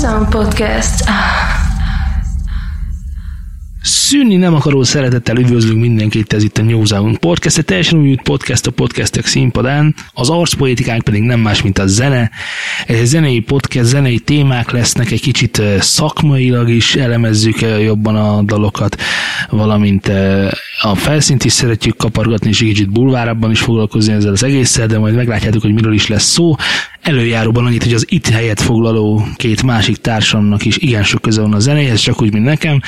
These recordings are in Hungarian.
Sound Podcast. Szűnni nem akaró szeretettel üdvözlünk mindenkit, ez itt a New Zealand Podcast, egy teljesen új podcast a podcastek színpadán, az arcpolitikánk pedig nem más, mint a zene. Ez egy zenei podcast, zenei témák lesznek, egy kicsit szakmailag is elemezzük jobban a dalokat, valamint a felszínt is szeretjük kapargatni, és egy kicsit bulvárabban is foglalkozni ezzel az egésszel, de majd meglátjátok, hogy miről is lesz szó. Előjáróban annyit, hogy az itt helyet foglaló két másik társamnak is igen sok köze van a zenéhez, csak úgy, mint nekem,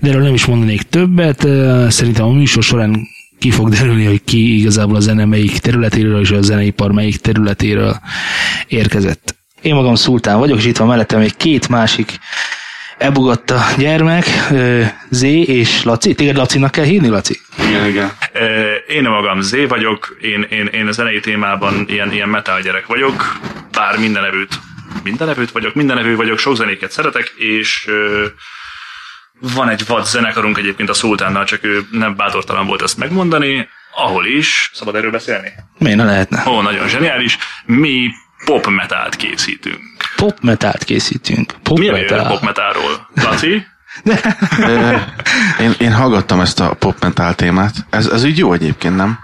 de erről nem is mondanék többet. Szerintem a műsor során ki fog derülni, hogy ki igazából a zene melyik területéről és a zeneipar melyik területéről érkezett. Én magam Szultán vagyok, és itt van mellettem még két másik ebugatta gyermek, ö, Zé és Laci. Téged Lacinak kell hívni, Laci? Igen, igen. Én magam Z vagyok, én, én, én a zenei témában ilyen, ilyen metal gyerek vagyok, bár minden nevűt, minden nevűt vagyok, minden nevű vagyok, sok zenéket szeretek, és van egy vad zenekarunk egyébként a Szultánnal, csak ő nem bátortalan volt ezt megmondani, ahol is, szabad erről beszélni? Miért ne lehetne? Ó, nagyon zseniális, mi pop metált készítünk. Pop metált készítünk. Pop Mi a metal. pop metálról? Laci? Ö, én, én hallgattam ezt a pop metal témát. Ez, ez így jó egyébként, nem?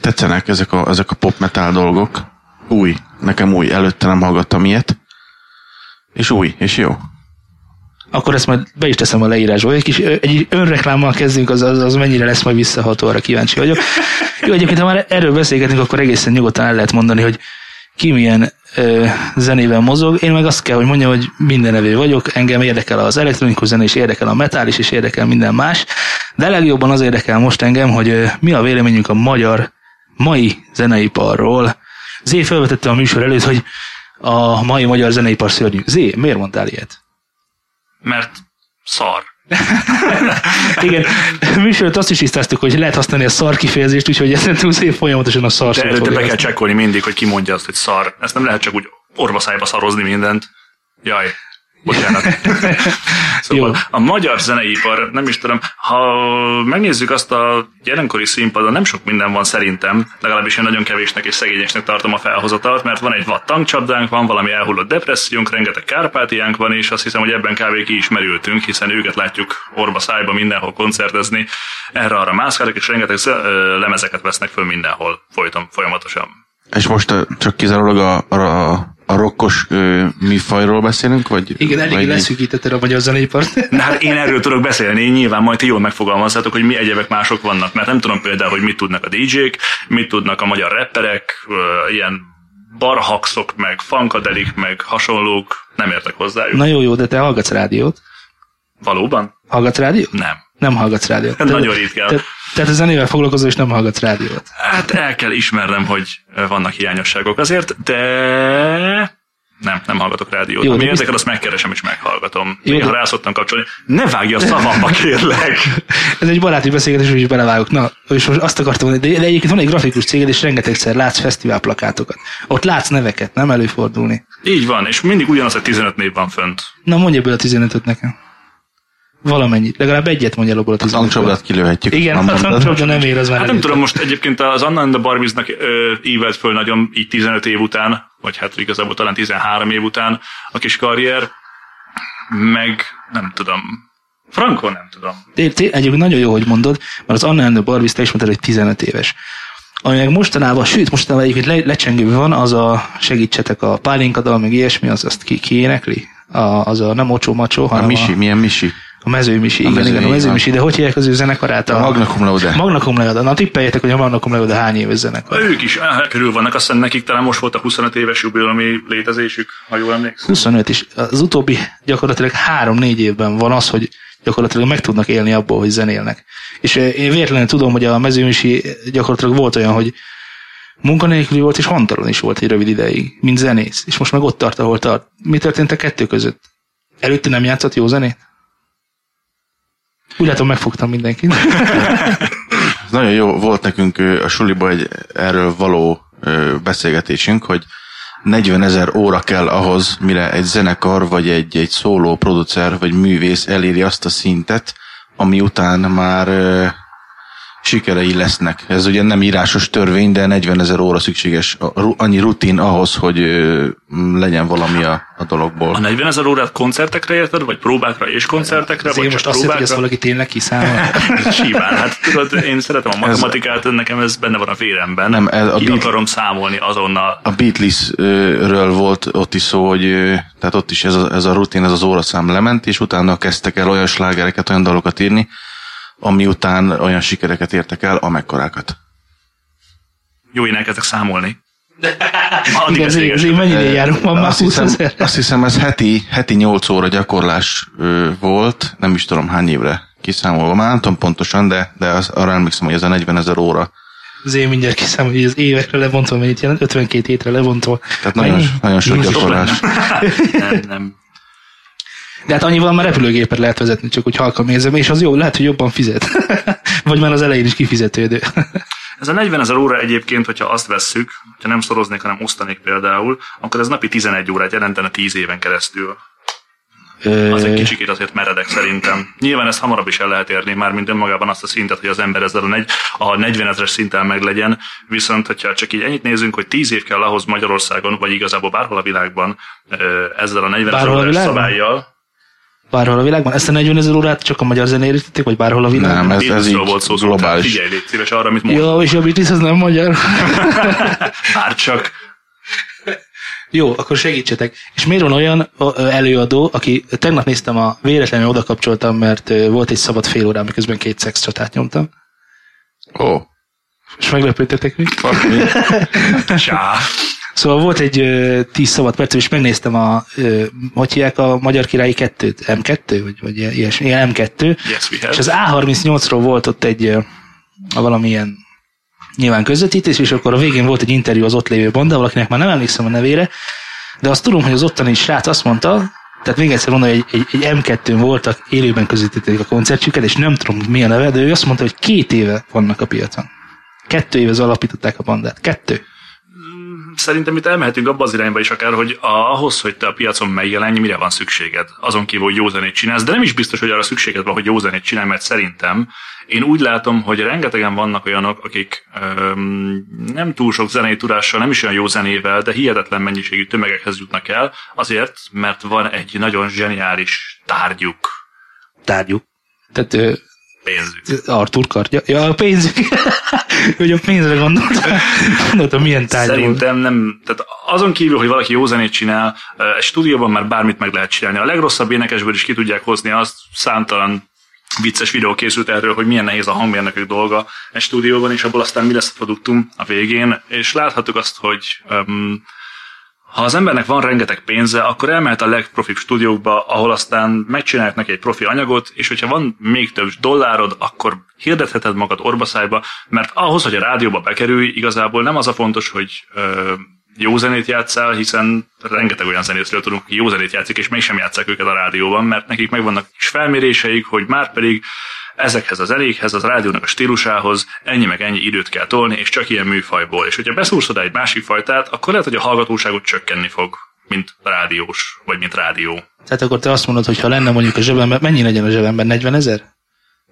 Tetszenek ezek a, ezek a pop metal dolgok. Új. Nekem új. Előtte nem hallgattam ilyet. És új, és jó. Akkor ezt majd be is teszem a leírásba. Egy kis egy önreklámmal kezdünk, az, az, az mennyire lesz majd visszaható, arra kíváncsi vagyok. Jó, egyébként, ha már erről beszélgetünk, akkor egészen nyugodtan el lehet mondani, hogy ki milyen ö, zenével mozog. Én meg azt kell, hogy mondjam, hogy minden nevű vagyok. Engem érdekel az elektronikus zene, és érdekel a metal is, és érdekel minden más. De legjobban az érdekel most engem, hogy ö, mi a véleményünk a magyar mai zeneiparról. Zé felvetette a műsor előtt, hogy a mai magyar zeneipar szörnyű. Zé, miért mondtál ilyet? Mert szar. Igen, műsorot azt is tisztáztuk, hogy lehet használni a szar kifejezést, úgyhogy ezt szép folyamatosan a szar De, de be kell csekkolni mindig, hogy ki mondja azt, hogy szar. Ezt nem lehet csak úgy orvaszájba szarozni mindent. Jaj, bocsánat. szóval Jó. a magyar zeneipar, nem is tudom, ha megnézzük azt a jelenkori színpadon, nem sok minden van szerintem, legalábbis én nagyon kevésnek és szegényesnek tartom a felhozatalt, mert van egy vad tankcsapdánk, van valami elhullott depressziónk, rengeteg kárpátiánk van, és azt hiszem, hogy ebben kb. ki is merültünk, hiszen őket látjuk orba szájba mindenhol koncertezni, erre-arra mászkálnak, és rengeteg lemezeket vesznek föl mindenhol, folyton, folyamatosan. És most csak kizárólag a, a, a rokkos ö, műfajról beszélünk? Vagy, Igen, elég vagy leszűkítetted a magyar zeneipart. Na, hát én erről tudok beszélni, nyilván majd ti jól megfogalmazhatok, hogy mi egyebek mások vannak, mert nem tudom például, hogy mit tudnak a DJ-k, mit tudnak a magyar rapperek, ö, ilyen barhaxok, meg funkadelik, meg hasonlók, nem értek hozzájuk. Na jó, jó, de te hallgatsz rádiót? Valóban? Hallgatsz rádiót? Nem. Nem hallgatsz rádiót. Hát nagyon ritkán. Te, tehát a zenével foglalkozol, és nem hallgatsz rádiót. Hát el kell ismernem, hogy vannak hiányosságok azért, de nem, nem hallgatok rádiót. Jó, Ami érdekel, azt megkeresem és meghallgatom. Jó, Néha de- rá szoktam kapcsolni. Ne vágj a szavamba, kérlek! Ez egy baráti beszélgetés, úgyis belevágok. Na, és most azt akartam mondani, de, de egyébként van egy grafikus céged, és rengetegszer látsz fesztiválplakátokat. Ott látsz neveket, nem előfordulni. Így van, és mindig ugyanaz, hogy 15 név van fönt. Na, mondj ebből a 15-öt nekem. Valamennyit. Legalább egyet mondj el abból a A 15 tankcsapdát kilőhetjük. Igen, nem a tankcsapda nem ér, az már Hát nem tudom, most egyébként az Anna and the Barbiesnak ívelt föl nagyon így 15 év után, vagy hát igazából talán 13 év után a kis karrier, meg nem tudom, Franco nem tudom. Té- té- Egyébként nagyon jó, hogy mondod, mert az Anna and the Barbies, te is mondtad, hogy 15 éves. Ami meg mostanában, sőt, mostanában egyébként le, lecsengő van, az a segítsetek a pálinkadal, meg ilyesmi, az azt ki, ki énekli? A, az a nem ocsó macsó, A hanem Misi, a, milyen Misi? A mezőmisi. A igen, igen, a mezőmisi, de hogy hívják az ő zenekarát? A Magna Cum Laude. Magna Cum Laude. Na tippeljetek, hogy a Magna Cum Laude hány éves zenekar? Ők is körül vannak, azt hiszem nekik talán most volt a 25 éves jubileumi létezésük, ha jól emlékszem. 25 is. Az utóbbi gyakorlatilag 3-4 évben van az, hogy gyakorlatilag meg tudnak élni abból, hogy zenélnek. És eh, én véletlenül tudom, hogy a mezőmisi gyakorlatilag volt olyan, hogy munkanélküli volt, és hontalan is volt egy rövid ideig, mint zenész. És most meg ott tart, ahol tart. Mi történt a kettő között? Előtte nem játszott jó zenét? Úgy látom, megfogtam mindenkit. Nagyon jó volt nekünk a suliba egy erről való beszélgetésünk, hogy 40 ezer óra kell ahhoz, mire egy zenekar, vagy egy, egy szóló producer, vagy művész eléri azt a szintet, ami után már sikerei lesznek. Ez ugye nem írásos törvény, de 40 ezer óra szükséges, a- annyi rutin ahhoz, hogy legyen valami a, a A dologból. 40 ezer órát koncertekre érted, vagy próbákra és koncertekre, Azért vagy most csak azt jelenti, hogy ezt valaki tényleg kiszámol. Simán, hát tudod, én szeretem a matematikát, nekem ez benne van a véremben. Nem, ez a Ki Beat- akarom számolni azonnal. A Beatles-ről volt ott is szó, hogy tehát ott is ez a, ez a rutin, ez az óraszám lement, és utána kezdtek el olyan slágereket, olyan dalokat írni, ami után olyan sikereket értek el, amekkorákat. Jó, én elkezdek számolni. Addig Igen, ez azért, véges. azért mennyi ideig járunk, van már azt, 20 hiszem, azt hiszem, ez heti, heti 8 óra gyakorlás ö, volt, nem is tudom hány évre kiszámolva, már nem tudom pontosan, de, de az, arra emlékszem, hogy ez a 40 ezer óra. Azért mindjárt kiszámol, hogy az évekre lebontva mennyit jelent, 52 hétre lebontva. Tehát nagyon, nagyon sok gyakorlás. Nem, nem. De hát annyival már repülőgépet lehet vezetni, csak hogy halkan nézem, és az jó, lehet, hogy jobban fizet. Vagy már az elején is kifizetődő. Ez a 40 ezer óra egyébként, hogyha azt vesszük, hogyha nem szoroznék, hanem osztanék például, akkor ez napi 11 órát jelentene 10 éven keresztül. Az egy kicsikét azért meredek szerintem. Nyilván ezt hamarabb is el lehet érni, már mint önmagában azt a szintet, hogy az ember ezzel a, negy, a 40 ezeres szinten meg legyen, viszont hogyha csak így ennyit nézünk, hogy 10 év kell ahhoz Magyarországon, vagy igazából bárhol a világban ezzel a 40 ezer Bárhol a órás világban? szabályjal, Bárhol a világban? Ezt a 40 ezer órát csak a magyar zenére írtették, vagy bárhol a világban? Nem, ez, ez így volt szó, globális. Figyelj, légy szíves arra, amit mond. Jó, és a Beatles az nem magyar. Már csak. Jó, akkor segítsetek. És miért van olyan előadó, aki tegnap néztem a véletlenül oda kapcsoltam, mert volt egy szabad fél órám, miközben két szex csatát nyomtam. Ó, És meglepődtetek mi? Csá. Szóval volt egy ö, 10 szabad percem, és megnéztem a, ö, hogy hívják a Magyar Királyi 2-t? M2? Vagy, vagy ilyen- ilyesmi? Igen, M2. Yes, És az A38-ról volt ott egy ö, valamilyen nyilván közvetítés, és akkor a végén volt egy interjú az ott lévő bandával, akinek már nem emlékszem a nevére, de azt tudom, hogy az ottani srác azt mondta, tehát még egyszer mondom, hogy egy, egy, egy M2-n voltak, élőben közvetítették a koncertjüket, és nem tudom, mi a neve, de ő azt mondta, hogy két éve vannak a piacon. Kettő éve alapították a bandát. Kettő. Szerintem itt elmehetünk abba az irányba is akár, hogy a, ahhoz, hogy te a piacon megjelenj, mire van szükséged. Azon kívül, hogy jó zenét csinálsz, de nem is biztos, hogy arra szükséged van, hogy jó zenét csinálj, mert szerintem én úgy látom, hogy rengetegen vannak olyanok, akik öm, nem túl sok zenei tudással, nem is olyan jó zenével, de hihetetlen mennyiségű tömegekhez jutnak el, azért, mert van egy nagyon zseniális tárgyuk, Tárgyuk. Tehát ö, pénzük. Artur kardja. Ja, a pénzük. hogy a pénzre gondoltam. Gondoltam, milyen tárgy volt. Szerintem nem, tehát azon kívül, hogy valaki jó zenét csinál, egy stúdióban már bármit meg lehet csinálni. A legrosszabb énekesből is ki tudják hozni azt, számtalan vicces videó készült erről, hogy milyen nehéz a hangmérnökök dolga egy stúdióban, és abból aztán mi lesz a produktum a végén, és láthatjuk azt, hogy um, ha az embernek van rengeteg pénze, akkor elmehet a legprofibb stúdiókba, ahol aztán megcsinálják neki egy profi anyagot, és hogyha van még több dollárod, akkor hirdetheted magad orbaszájba, mert ahhoz, hogy a rádióba bekerülj, igazából nem az a fontos, hogy ö, jó zenét játszál, hiszen rengeteg olyan zenészről tudunk, aki jó zenét játszik, és mégsem játszák őket a rádióban, mert nekik megvannak kis felméréseik, hogy már pedig ezekhez az zenékhez, az rádiónak a stílusához ennyi meg ennyi időt kell tolni, és csak ilyen műfajból. És hogyha beszúrsz oda egy másik fajtát, akkor lehet, hogy a hallgatóságot csökkenni fog, mint rádiós, vagy mint rádió. Tehát akkor te azt mondod, hogy ha lenne mondjuk a zsebemben, mennyi legyen a zsebemben? 40 ezer?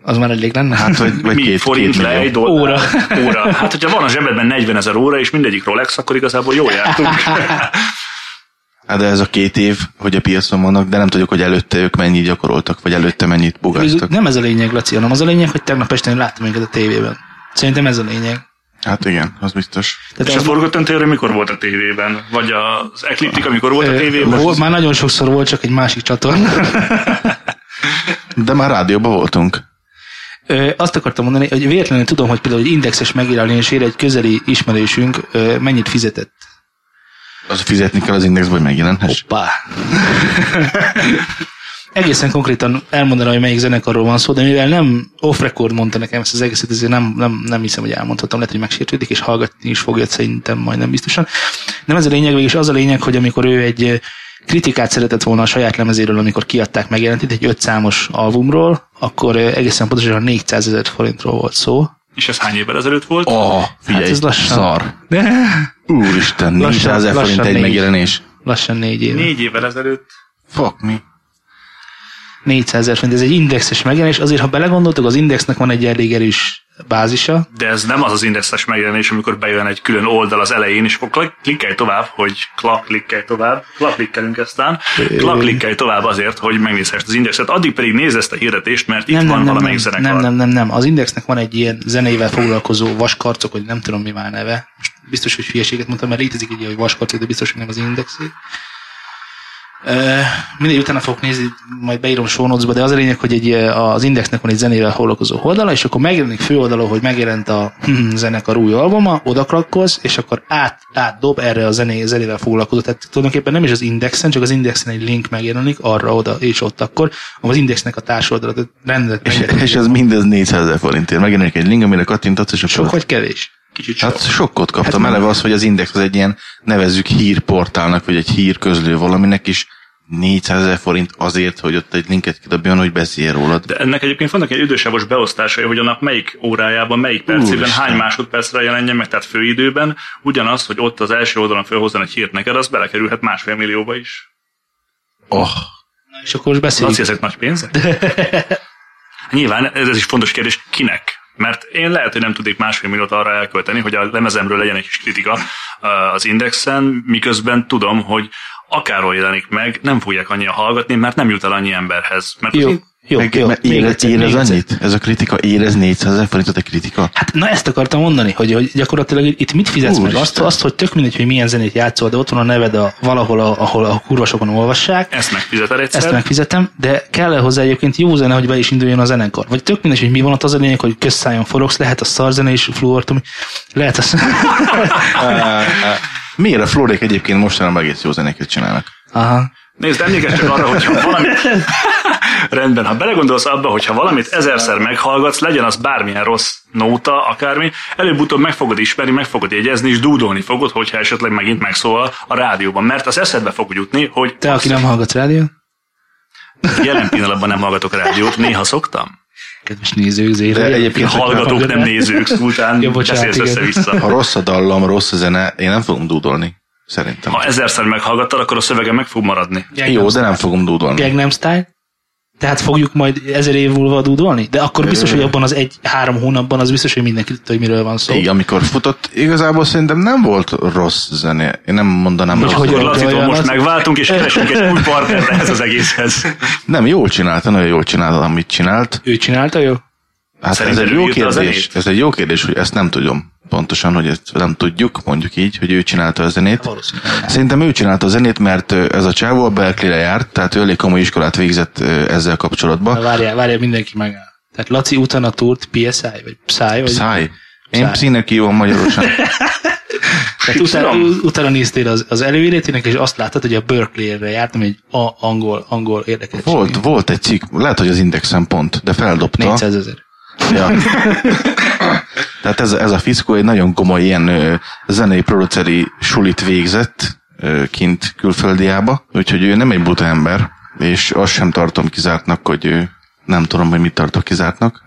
Az már elég lenne? Hát, vagy, vagy Mi két, forint két le, egy dollár, óra. óra. Hát, hogyha van a zsebedben 40 ezer óra, és mindegyik Rolex, akkor igazából jól jártunk. Hát de ez a két év, hogy a piacon vannak, de nem tudjuk, hogy előtte ők mennyit gyakoroltak, vagy előtte mennyit bugáztak. Nem ez a lényeg, Laci, hanem az a lényeg, hogy tegnap este én láttam őket a tévében. Szerintem ez a lényeg. Hát igen, az biztos. Tehát És a az- forgatóntérő mikor volt a tévében? Vagy az Ecliptic, amikor volt a tévében? Volt, már nagyon sokszor volt, csak egy másik csatorna. De már rádióban voltunk. Ö, azt akartam mondani, hogy véletlenül tudom, hogy például egy indexes megjelenésére egy közeli ismerősünk ö, mennyit fizetett. Az fizetni kell az indexbe, hogy megjelenhess. Hoppá! Egészen konkrétan elmondaná, hogy melyik zenekarról van szó, de mivel nem off-record mondta nekem ezt az egészet, ezért nem, nem, nem hiszem, hogy elmondhatom, lehet, hogy megsértődik, és hallgatni is fogja szerintem majdnem biztosan. Nem ez a lényeg, végig az a lényeg, hogy amikor ő egy kritikát szeretett volna a saját lemezéről, amikor kiadták megjelentét egy öt számos albumról, akkor egészen pontosan 400 ezer forintról volt szó. És ez hány évvel ezelőtt volt? Oh, figyelj, Hát ez lassan. szar. De Úristen, Lassan- 400 ezer forint egy négy. megjelenés. lassan négy év. Négy évvel ezelőtt. Fuck me. 400 ezer forint, ez egy indexes megjelenés, azért ha belegondoltok, az indexnek van egy elég erős bázisa. De ez nem az az indexes megjelenés, amikor bejön egy külön oldal az elején, és akkor klikkelj tovább, hogy klak, klikkelj tovább, klak, klikkelünk aztán, klak, klikkelj tovább azért, hogy megnézhessd az indexet. Addig pedig nézd ezt a hirdetést, mert itt Nem, van nem, valamelyik nem, zenekar. nem, nem, nem, nem. Az Indexnek van egy ilyen zenével foglalkozó vaskarcok, hogy nem tudom mi már neve. Most biztos, hogy hülyeséget mondtam, mert létezik egy ilyen, hogy vaskarcok, de biztos, hogy nem az Indexé. Mindig utána fogok nézni, majd beírom show de az a lényeg, hogy egy, az Indexnek van egy zenével foglalkozó oldala, és akkor megjelenik főoldalon, hogy megjelent a zenekar új albuma, oda krakkolsz, és akkor át, átdob erre a zené, zenével foglalkozó. Tehát tulajdonképpen nem is az Indexen, csak az Indexen egy link megjelenik arra, oda és ott akkor, az Indexnek a társoldala, tehát rendet És, és ez mindez 400 ezer forintért. Megjelenik egy link, amire kattintatsz, és Sok akkor... vagy kevés? Kicsit sok. Hát sokkot kaptam. Hát Eleve az, hogy az Index az egy ilyen, nevezzük hírportálnak, vagy egy hírközlő valaminek is 400 ezer forint azért, hogy ott egy linket kidobjon, hogy beszélj rólad. De ennek egyébként vannak egy idősávos beosztásai, hogy a nap melyik órájában, melyik percében, Úristen. hány másodpercre jelenjen meg, tehát főidőben. Ugyanaz, hogy ott az első oldalon felhozza egy hírt neked, az belekerülhet másfél millióba is. Oh, Na, és akkor most beszéljünk. Laci, ezek nagy pénzek? Nyilván ez is fontos kérdés, kinek? Mert én lehet, hogy nem tudnék másfél milliót arra elkölteni, hogy a lemezemről legyen egy kis kritika az Indexen, miközben tudom, hogy akárhol jelenik meg, nem fogják annyian hallgatni, mert nem jut el annyi emberhez. Mert Jó, jó, meg, jó. meg Még érez, egyszer, érez egyszer. annyit? Ez a kritika érez 400 ezer forintot egy kritika? Hát na ezt akartam mondani, hogy, hogy gyakorlatilag itt mit fizetsz meg? Úristen. Azt, azt, hogy tök mindegy, hogy milyen zenét játszol, de ott van a neved a, valahol, a, ahol a kurva sokan olvassák. ezt megfizeted egyszer. Ezt megfizetem, de kell -e hozzá egyébként jó zene, hogy be is induljon a zenekar? Vagy tök mindegy, hogy mi van ott az a lényeg, hogy közszájon forogsz, lehet a szarzene és fluortomi, lehet az... Miért a Florék egyébként mostanában egész jó zenéket csinálnak? Aha. Nézd, emlékezz csak arra, hogyha valamit... Rendben, ha belegondolsz abba, hogyha valamit ezerszer meghallgatsz, legyen az bármilyen rossz nóta, akármi, előbb-utóbb meg fogod ismerni, meg fogod jegyezni, és dúdolni fogod, hogyha esetleg megint megszólal a rádióban, mert az eszedbe fog jutni, hogy Te, aki nem hallgatsz rádió, jelen pillanatban nem hallgatok rádiót, néha szoktam. Kedves nézők, zére. De egyébként Hallgatók, nem nézők, után Ja, bocsánat, beszélsz össze-vissza. Ha rossz a dallam, rossz a zene, én nem fogom dúdolni. Szerintem. Ha ezerszer meghallgattad, akkor a szövege meg fog maradni. Jó, de nem fogom dúdolni. Gangnam Style. Tehát fogjuk majd ezer év múlva dúdolni? De akkor biztos, hogy abban az egy-három hónapban az biztos, hogy mindenki tudta, hogy miről van szó. Igen, amikor futott, igazából szerintem nem volt rossz zene. Én nem mondanám Vagy rossz. hogy Lacitól olyan most az- megváltunk, és keresünk egy új partnert ehhez az egészhez. Nem, jól csinálta, nagyon jól csinálta, amit csinált. Ő csinálta, jó? Hát ez egy jó kérdés. Ez egy jó kérdés, hogy ezt nem tudom pontosan, hogy ezt nem tudjuk, mondjuk így, hogy ő csinálta a zenét. Valószínűleg. Szerintem ő csinálta a zenét, mert ez a csávó a Berkeley-re járt, tehát ő elég komoly iskolát végzett ezzel kapcsolatban. Várjál, várjál, mindenki megáll. Tehát Laci utána túrt PSI, vagy Psy, vagy... Száj. Én pszínek hívom magyarosan. Tehát utána, utána néztél az, az előéletének, és azt láttad, hogy a Berkeley-re járt, ami egy a, angol, angol érdekesség. Volt, volt egy cikk, lehet, hogy az Indexen pont, de feldobta. 400 ezer. Ja. Tehát ez, ez a fiszkó egy nagyon komoly ilyen ö, zenei produceri sulit végzett ö, kint külföldiába, úgyhogy ő nem egy buta ember, és azt sem tartom kizártnak, hogy ő, nem tudom, hogy mit tartok kizártnak.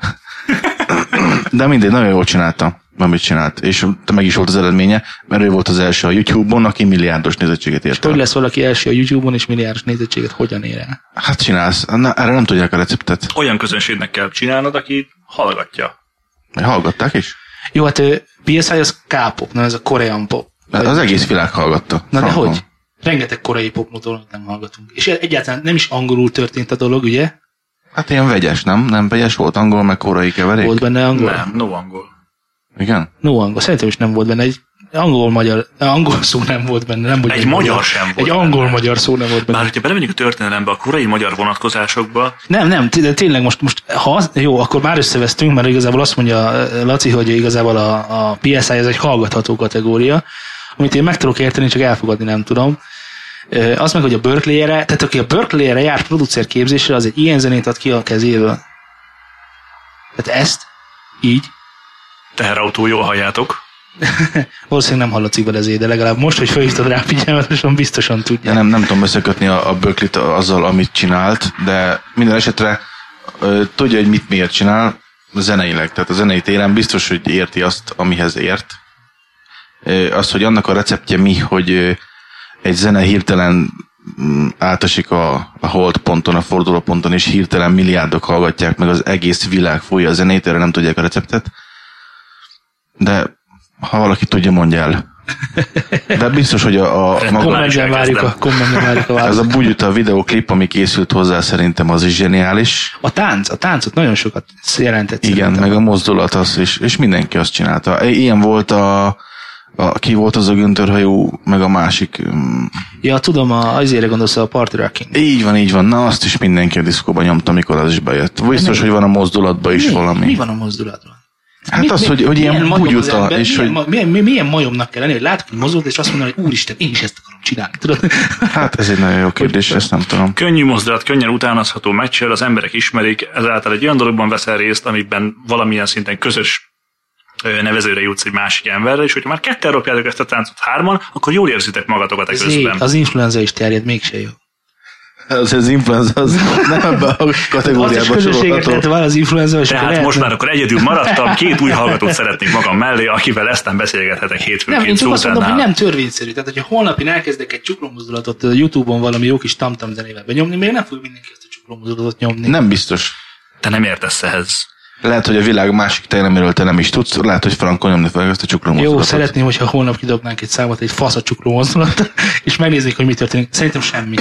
De mindegy, nagyon jól csinálta, amit csinált, és meg is volt az eredménye, mert ő volt az első a YouTube-on, aki milliárdos nézettséget ért Hogy el. lesz valaki első a YouTube-on, és milliárdos nézettséget hogyan ér el? Hát csinálsz, na, erre nem tudják a receptet. Olyan közönségnek kell csinálnod, aki hallgatja. Hallgatták is? Jó, hát PSI az K-pop, nem ez a korean pop. Az egész világ hallgatta. Na de hogy? Rengeteg koreai popmotort nem hallgatunk. És egyáltalán nem is angolul történt a dolog, ugye? Hát ilyen vegyes, nem? Nem vegyes volt angol, meg korai keverék? Volt benne angol? Nem, no angol. Igen? No angol. Szerintem is nem volt benne. Egy angol-magyar, angol szó nem volt benne. Nem, hogy Egy magyar sem volt Egy angol-magyar szó nem volt benne. Bár hogyha belemegyünk a történelembe, a korai magyar vonatkozásokba, Nem, nem, de tényleg most, most ha az, jó, akkor már összevesztünk, mert igazából azt mondja ö, Laci, hogy igazából a, a PSI ez egy hallgatható kategória, amit én meg tudok érteni, csak elfogadni nem tudom. Ö, Az meg, hogy a Berkeley-re, tehát aki a Berkeley-re járt producer képzésre, az egy ilyen zenét ad ki a kezéből. Tehát ezt, így, teherautó, jól halljátok. valószínűleg nem hallatszik ezért, de legalább most, hogy felhívtad rá figyelmet, most biztosan tudja. nem, nem tudom összekötni a, a Berkeley-t azzal, amit csinált, de minden esetre ö, tudja, hogy mit miért csinál zeneileg. Tehát a zenei téren biztos, hogy érti azt, amihez ért. Ö, Az, hogy annak a receptje mi, hogy ö, egy zene hirtelen mm, átesik a, a holdponton, a fordulóponton, és hirtelen milliárdok hallgatják meg, az egész világ fújja a zenét, erre nem tudják a receptet. De ha valaki tudja, mondja el. De biztos, hogy a, a maga, Kommentben várjuk a, kommentben várjuk a ez választ. a bugyuta videoklip, ami készült hozzá, szerintem az is zseniális. A tánc, a táncot nagyon sokat jelentett. Igen, szerintem. meg a mozdulat az, és, és mindenki azt csinálta. Ilyen volt a, a ki volt az a göntörhajú, meg a másik. mm, Ja, tudom, a, azért gondolsz a Party Rocking. Így van, így van. Na, azt is mindenki a diszkóba nyomta, amikor az is bejött. Biztos, hogy van a mozdulatban is mi, valami. Mi van a mozdulatban? Hát az, hogy, hogy ilyen bugyuta, ember, és milyen, hogy milyen, milyen, milyen majomnak kell lenni, hogy látok, hogy mozog, és azt mondani, hogy úristen, én is ezt akarom csinálni. Tudod? hát ez egy nagyon jó kérdés, ezt nem tudom. Könnyű mozdulat, könnyen utánozható meccsel, az emberek ismerik, ezáltal egy olyan dologban veszel részt, amiben valamilyen szinten közös nevezőre jutsz egy másik emberre, és hogyha már ketten ropjátok ezt a táncot hárman, akkor jól érzitek magatokat Ez közben. az influenza is terjed, mégse jó. Az, az influenza, az nem ebbe a Az is kategóriába közösséget lehet sorolható. van az influenza, és Tehát most már akkor egyedül maradtam, két új hallgatót szeretnék magam mellé, akivel eztán beszélgethetek nem, hétfőnként én csak azt mondom, hogy nem törvényszerű. Tehát, hogyha holnap én elkezdek egy csuklómozdulatot a Youtube-on valami jó kis tamtam zenével benyomni, még nem fog mindenki ezt a csuklómozdulatot nyomni. Nem biztos. Te nem értesz ehhez. Lehet, hogy a világ másik táján, amiről te nem is tudsz, lehet, hogy Frankon nyomni fel ezt a Jó, csuklómozdulatot. szeretném, hogyha holnap kidobnánk egy számot, egy fasz a csuklómozdulat, és megnéznék, hogy mi történik. Szerintem semmi.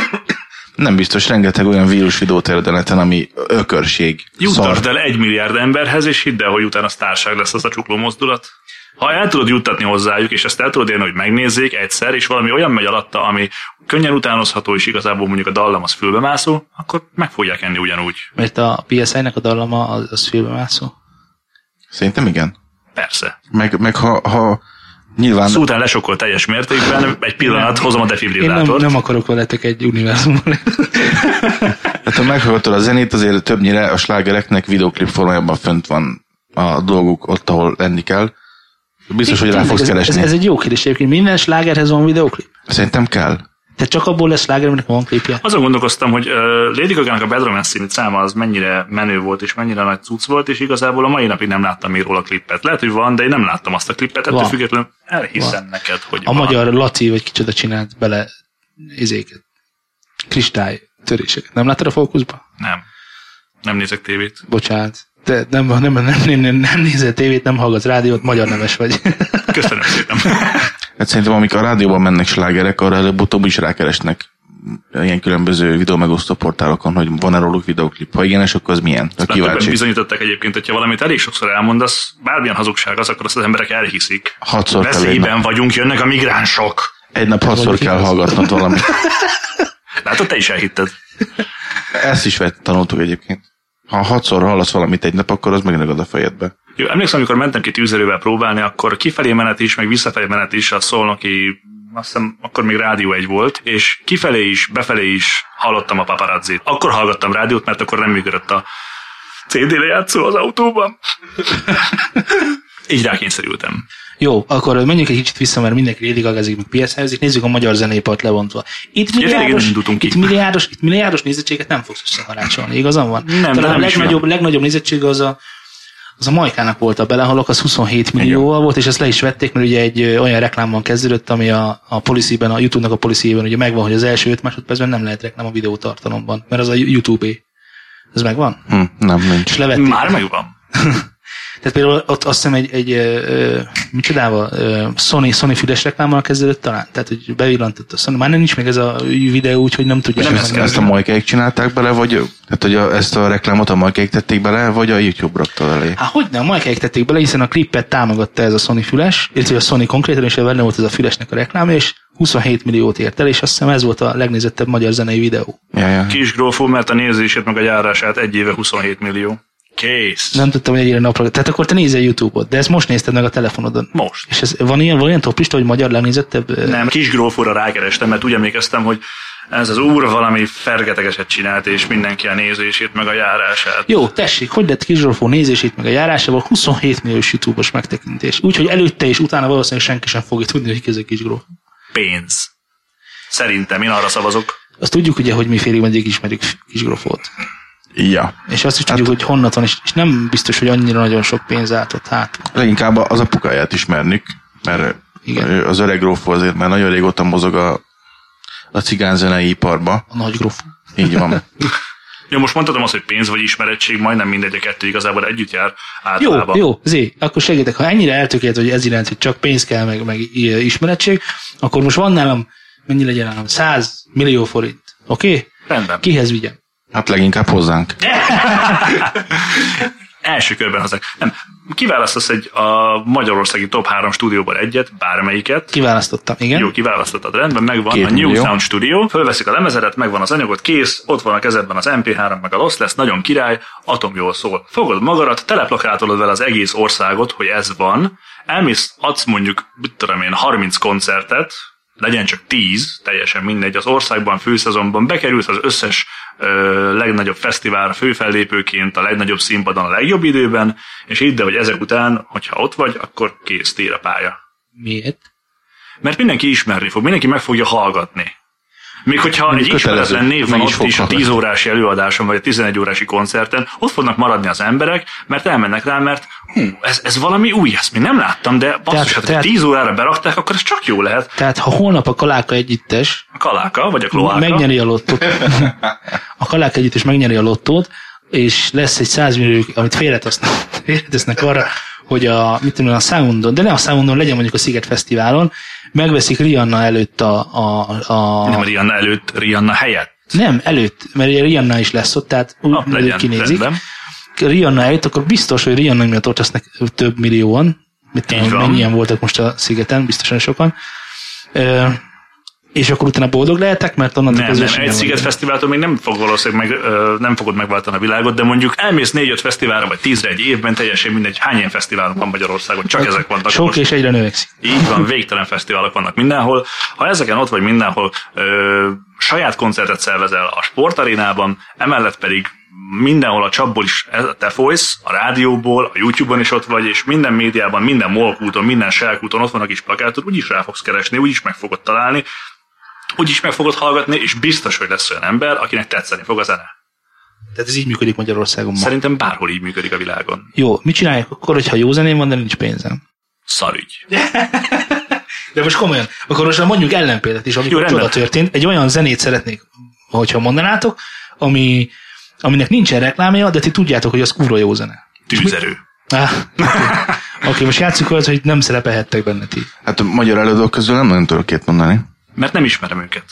Nem biztos, rengeteg olyan vírus videót ér a neten, ami ökörség. Juttasd el egy milliárd emberhez, és hidd el, hogy utána sztárság lesz az a csukló mozdulat. Ha el tudod juttatni hozzájuk, és ezt el tudod érni, hogy megnézzék egyszer, és valami olyan megy alatta, ami könnyen utánozható, és igazából mondjuk a dallam az fülbemászó, akkor meg fogják enni ugyanúgy. Mert a PSI-nek a dallama az, az fülbemászó. Szerintem igen. Persze. Meg, meg ha, ha nyilván Szultán lesokkol teljes mértékben, egy pillanat, hozom a Én nem, defibrillátort. nem akarok veletek egy univerzumban. Hát ha meghallgatod a zenét, azért többnyire a slágereknek videoklip formájában fönt van a dolguk ott, ahol lenni kell. Biztos, hogy rá fogsz ez, ez, keresni. ez, egy jó kérdés. Egyébként minden slágerhez van videoklip? Szerintem kell. Tehát csak abból lesz sláger, aminek van klipje? Azon gondolkoztam, hogy uh, Lady Gaga-nak a Bad Romance című száma az mennyire menő volt, és mennyire nagy cucc volt, és igazából a mai napig nem láttam még róla klippet. Lehet, hogy van, de én nem láttam azt a klippet, ettől Van. függetlenül elhiszem neked, hogy A van. magyar Laci, vagy kicsoda csinált bele izéket. Kristály töréseket. Nem láttad a fókuszba? Nem. Nem nézek tévét. Bocsánat. Te nem, nem, nem, nem, nem, nem nézel tévét, nem hallgatsz rádiót, magyar neves vagy. Köszönöm szépen. Hát szerintem, amikor a rádióban mennek slágerek, arra előbb-utóbb is rákeresnek ilyen különböző videó megosztó portálokon, hogy van-e róluk videoklip. Ha igen, és akkor az milyen? A kíváncsi. bizonyították egyébként, hogyha valamit elég sokszor elmondasz, bármilyen hazugság az, akkor azt az emberek elhiszik. Hatszor Veszélyben vagyunk, jönnek a migránsok. egy nap hatszor kell hallgatnod valamit. Látod, te is elhitted. Ezt is vett, tanultuk egyébként. Ha hatszor hallasz valamit egy nap, akkor az megnagad a fejedbe. Jó, emlékszem, amikor mentem ki tűzerővel próbálni, akkor kifelé menet is, meg visszafelé menet is a szolnoki, azt hiszem, akkor még rádió egy volt, és kifelé is, befelé is hallottam a paparazzit. Akkor hallgattam rádiót, mert akkor nem működött a CD lejátszó az autóban. Így rákényszerültem. Jó, akkor menjünk egy kicsit vissza, mert mindenki Lady Gagazik, meg PSI-zik, nézzük a magyar zeneipart levontva. Itt milliárdos, indultunk ki. itt milliárdos, itt milliárdos nézettséget nem fogsz összeharácsolni, igazam van? Nem, Talán nem a legnagyobb, legnagyobb nézettség az a, az a Majkának volt a belehalok, az 27 millióval volt, és ezt le is vették, mert ugye egy olyan reklámban kezdődött, ami a, a policy-ben, a YouTube-nak a policy ugye megvan, hogy az első 5 másodpercben nem lehet reklám a videótartalomban, mert az a YouTube-é. Ez megvan? Hm, nem, nincs. És levették. Már megvan. Tehát például ott azt hiszem egy, egy ö, micsodával, Sony, Sony füles reklámmal kezdődött talán, tehát hogy bevillantott a Sony, már nem nincs meg ez a videó, úgyhogy nem tudja. Nem ezt. Ezt a majkáik csinálták bele, vagy tehát, hogy a, ezt a reklámot a majkáik tették bele, vagy a YouTube rakta elé? Hát hogy nem, Majkáig tették bele, hiszen a klippet támogatta ez a Sony füles, illetve a Sony konkrétan, és benne volt ez a fülesnek a reklámja, és 27 milliót ért el, és azt hiszem ez volt a legnézettebb magyar zenei videó. Ja, ja. Kis grófó, mert a nézését meg a járását egy éve 27 millió. Kész. Nem tudtam, hogy egyre napra. Tehát akkor te nézel YouTube-ot, de ezt most nézted meg a telefonodon. Most. És ez, van ilyen, van ilyen toplista, hogy magyar legnézettebb? Nem, kis grófóra rákerestem, mert úgy emlékeztem, hogy ez az úr valami fergetegeset csinált, és mindenki a nézését, meg a járását. Jó, tessék, hogy lett Kizsolfó nézését meg a járásával 27 milliós YouTube-os megtekintés. Úgyhogy előtte és utána valószínűleg senki sem fogja tudni, hogy ki ez a Kisgróf. Pénz. Szerintem én arra szavazok. Azt tudjuk ugye, hogy mi félig meddig ismerjük Kisgrófot. Ja. És azt is tudjuk, hogy honnan van, és, és nem biztos, hogy annyira nagyon sok pénz állt ott hát. Leginkább az apukáját ismernik, mert Igen. az öreg grófó azért már nagyon régóta mozog a, a cigánzenei iparba. A nagy gróf. Így van. Jó, most mondhatom azt, hogy pénz vagy ismerettség, majdnem mindegy, a kettő igazából együtt jár Jó, általában. jó, Zé, akkor segítek. Ha ennyire eltökélt, hogy ez iránt, hogy csak pénz kell, meg, meg ismerettség, akkor most van nálam, mennyi legyen nálam? 100 millió forint. Oké? Okay? Rendben. Kihez vigyem? Hát leginkább hozzánk. Első körben hozzák. Nem, kiválasztasz egy a magyarországi top 3 stúdióból egyet, bármelyiket, Kiválasztottam, igen. Jó, kiválasztottad, rendben, megvan Két a New millió. Sound Studio, fölveszik a lemezeret, megvan az anyagot, kész, ott van a kezedben az MP3, meg a Lost lesz, nagyon király, atom jól szól. Fogod magadat, teleplakátolod vele az egész országot, hogy ez van, elmész, adsz mondjuk, mit tudom én, 30 koncertet, legyen csak 10, teljesen mindegy, az országban, főszezonban bekerülsz az összes ö, legnagyobb fesztiválra főfellépőként, a legnagyobb színpadon a legjobb időben, és hidd hogy ezek után, hogyha ott vagy, akkor kész tér a pálya. Miért? Mert mindenki ismerni fog, mindenki meg fogja hallgatni. Még hogyha Mondjuk egy ismeretlen név van is ott is a foghatnak. 10 órási előadáson, vagy a 11 órási koncerten, ott fognak maradni az emberek, mert elmennek rá, mert hú, ez, ez valami új, ezt még nem láttam, de basszus, Tehát- hát, tehát- ha 10 órára berakták, akkor ez csak jó lehet. Tehát, ha holnap a Kaláka együttes A kaláka, vagy a kloáka. megnyeri a lottót, a Kaláka együttes megnyeri a lottót, és lesz egy 100 millió, amit félretesznek, félretesznek arra, hogy a, mit tudom, a Soundon, de ne a Soundon, legyen mondjuk a Sziget Fesztiválon, megveszik Rihanna előtt a, a, a Nem Rihanna előtt, Rihanna helyett. nem, előtt, mert ugye Rihanna is lesz ott, tehát úgy Na, legyen, kinézik. rendben. Rihanna előtt, akkor biztos, hogy Rihanna miatt ott lesznek több millióan. Mit tudom, mennyien voltak most a szigeten, biztosan sokan. És akkor utána boldog lehetek, mert onnantól Nem, nem, egy Sziget. Fesztiváltól még nem fog valószínűleg meg, nem fogod megváltani a világot, de mondjuk elmész négy-öt fesztiválra, vagy tízre egy évben, teljesen mindegy, hány ilyen fesztivál van Magyarországon, csak ezek vannak Sok most. és egyre növekszik. Így van, végtelen fesztiválok vannak mindenhol. Ha ezeken ott vagy mindenhol, ö, saját koncertet szervezel a sportarénában, emellett pedig mindenhol a csapból is te folysz, a rádióból, a YouTube-on is ott vagy, és minden médiában, minden molkúton, minden selkúton ott van a kis plakátod, úgyis rá fogsz keresni, úgyis meg fogod találni, úgyis meg fogod hallgatni, és biztos, hogy lesz olyan ember, akinek tetszeni fog a zene. Tehát ez így működik Magyarországon ma. Szerintem bárhol így működik a világon. Jó, mit csinálják akkor, hogyha jó zeném van, de nincs pénzem? Szarügy. De most komolyan, akkor most mondjuk ellenpéldát is, amikor Jó, rendben. csoda történt. Egy olyan zenét szeretnék, hogyha mondanátok, ami, aminek nincsen reklámja, de ti tudjátok, hogy az kurva jó zene. Tűzerő. Ah, Oké, okay. okay, most játsszuk olyat, hogy nem szerepelhettek benne ti. Hát a magyar előadók közül nem nagyon tudok két mondani. Mert nem ismerem őket.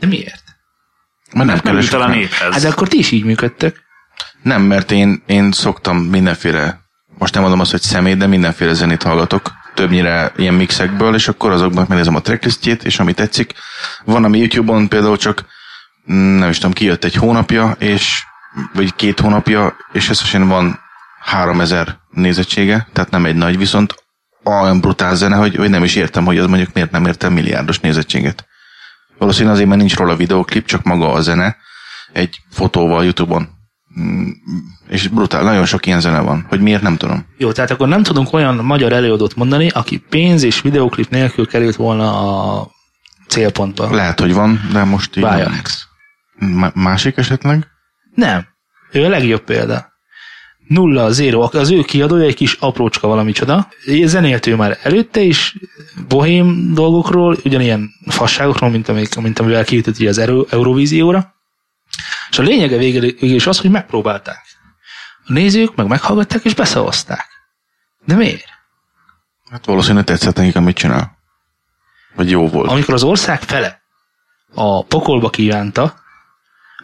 De miért? Mert nem, Nem jut keresek el a néphez. Hát de akkor ti is így működtök. Nem, mert én, én szoktam mindenféle, most nem mondom azt, hogy személy, de mindenféle zenét hallgatok, többnyire ilyen mixekből, és akkor azokban megnézem a tracklistjét, és ami tetszik. Van, ami YouTube-on például csak, mm, nem is tudom, kijött egy hónapja, és, vagy két hónapja, és összesen van 3000 nézettsége, tehát nem egy nagy, viszont olyan brutál zene, hogy, hogy nem is értem, hogy az mondjuk miért nem értem milliárdos nézettséget. Valószínűleg azért, mert nincs róla videoklip, csak maga a zene, egy fotóval YouTube-on. Mm, És brutál, nagyon sok ilyen zene van. Hogy miért, nem tudom. Jó, tehát akkor nem tudunk olyan magyar előadót mondani, aki pénz és videoklip nélkül került volna a célpontba. Lehet, hogy van, de most így... M- másik esetleg? Nem. Ő a legjobb példa. Nulla, zéro. Az ő kiadója egy kis aprócska valami csoda. Zenélt ő már előtte is bohém dolgokról, ugyanilyen fasságokról, mint, amik, mint amivel kiütött az Euro, Eurovízióra. És a lényege végül, végül is az, hogy megpróbálták. A nézők meg meghallgatták és beszavazták. De miért? Hát valószínűleg tetszett nekik, amit csinál. Vagy jó volt. Amikor az ország fele a pokolba kívánta,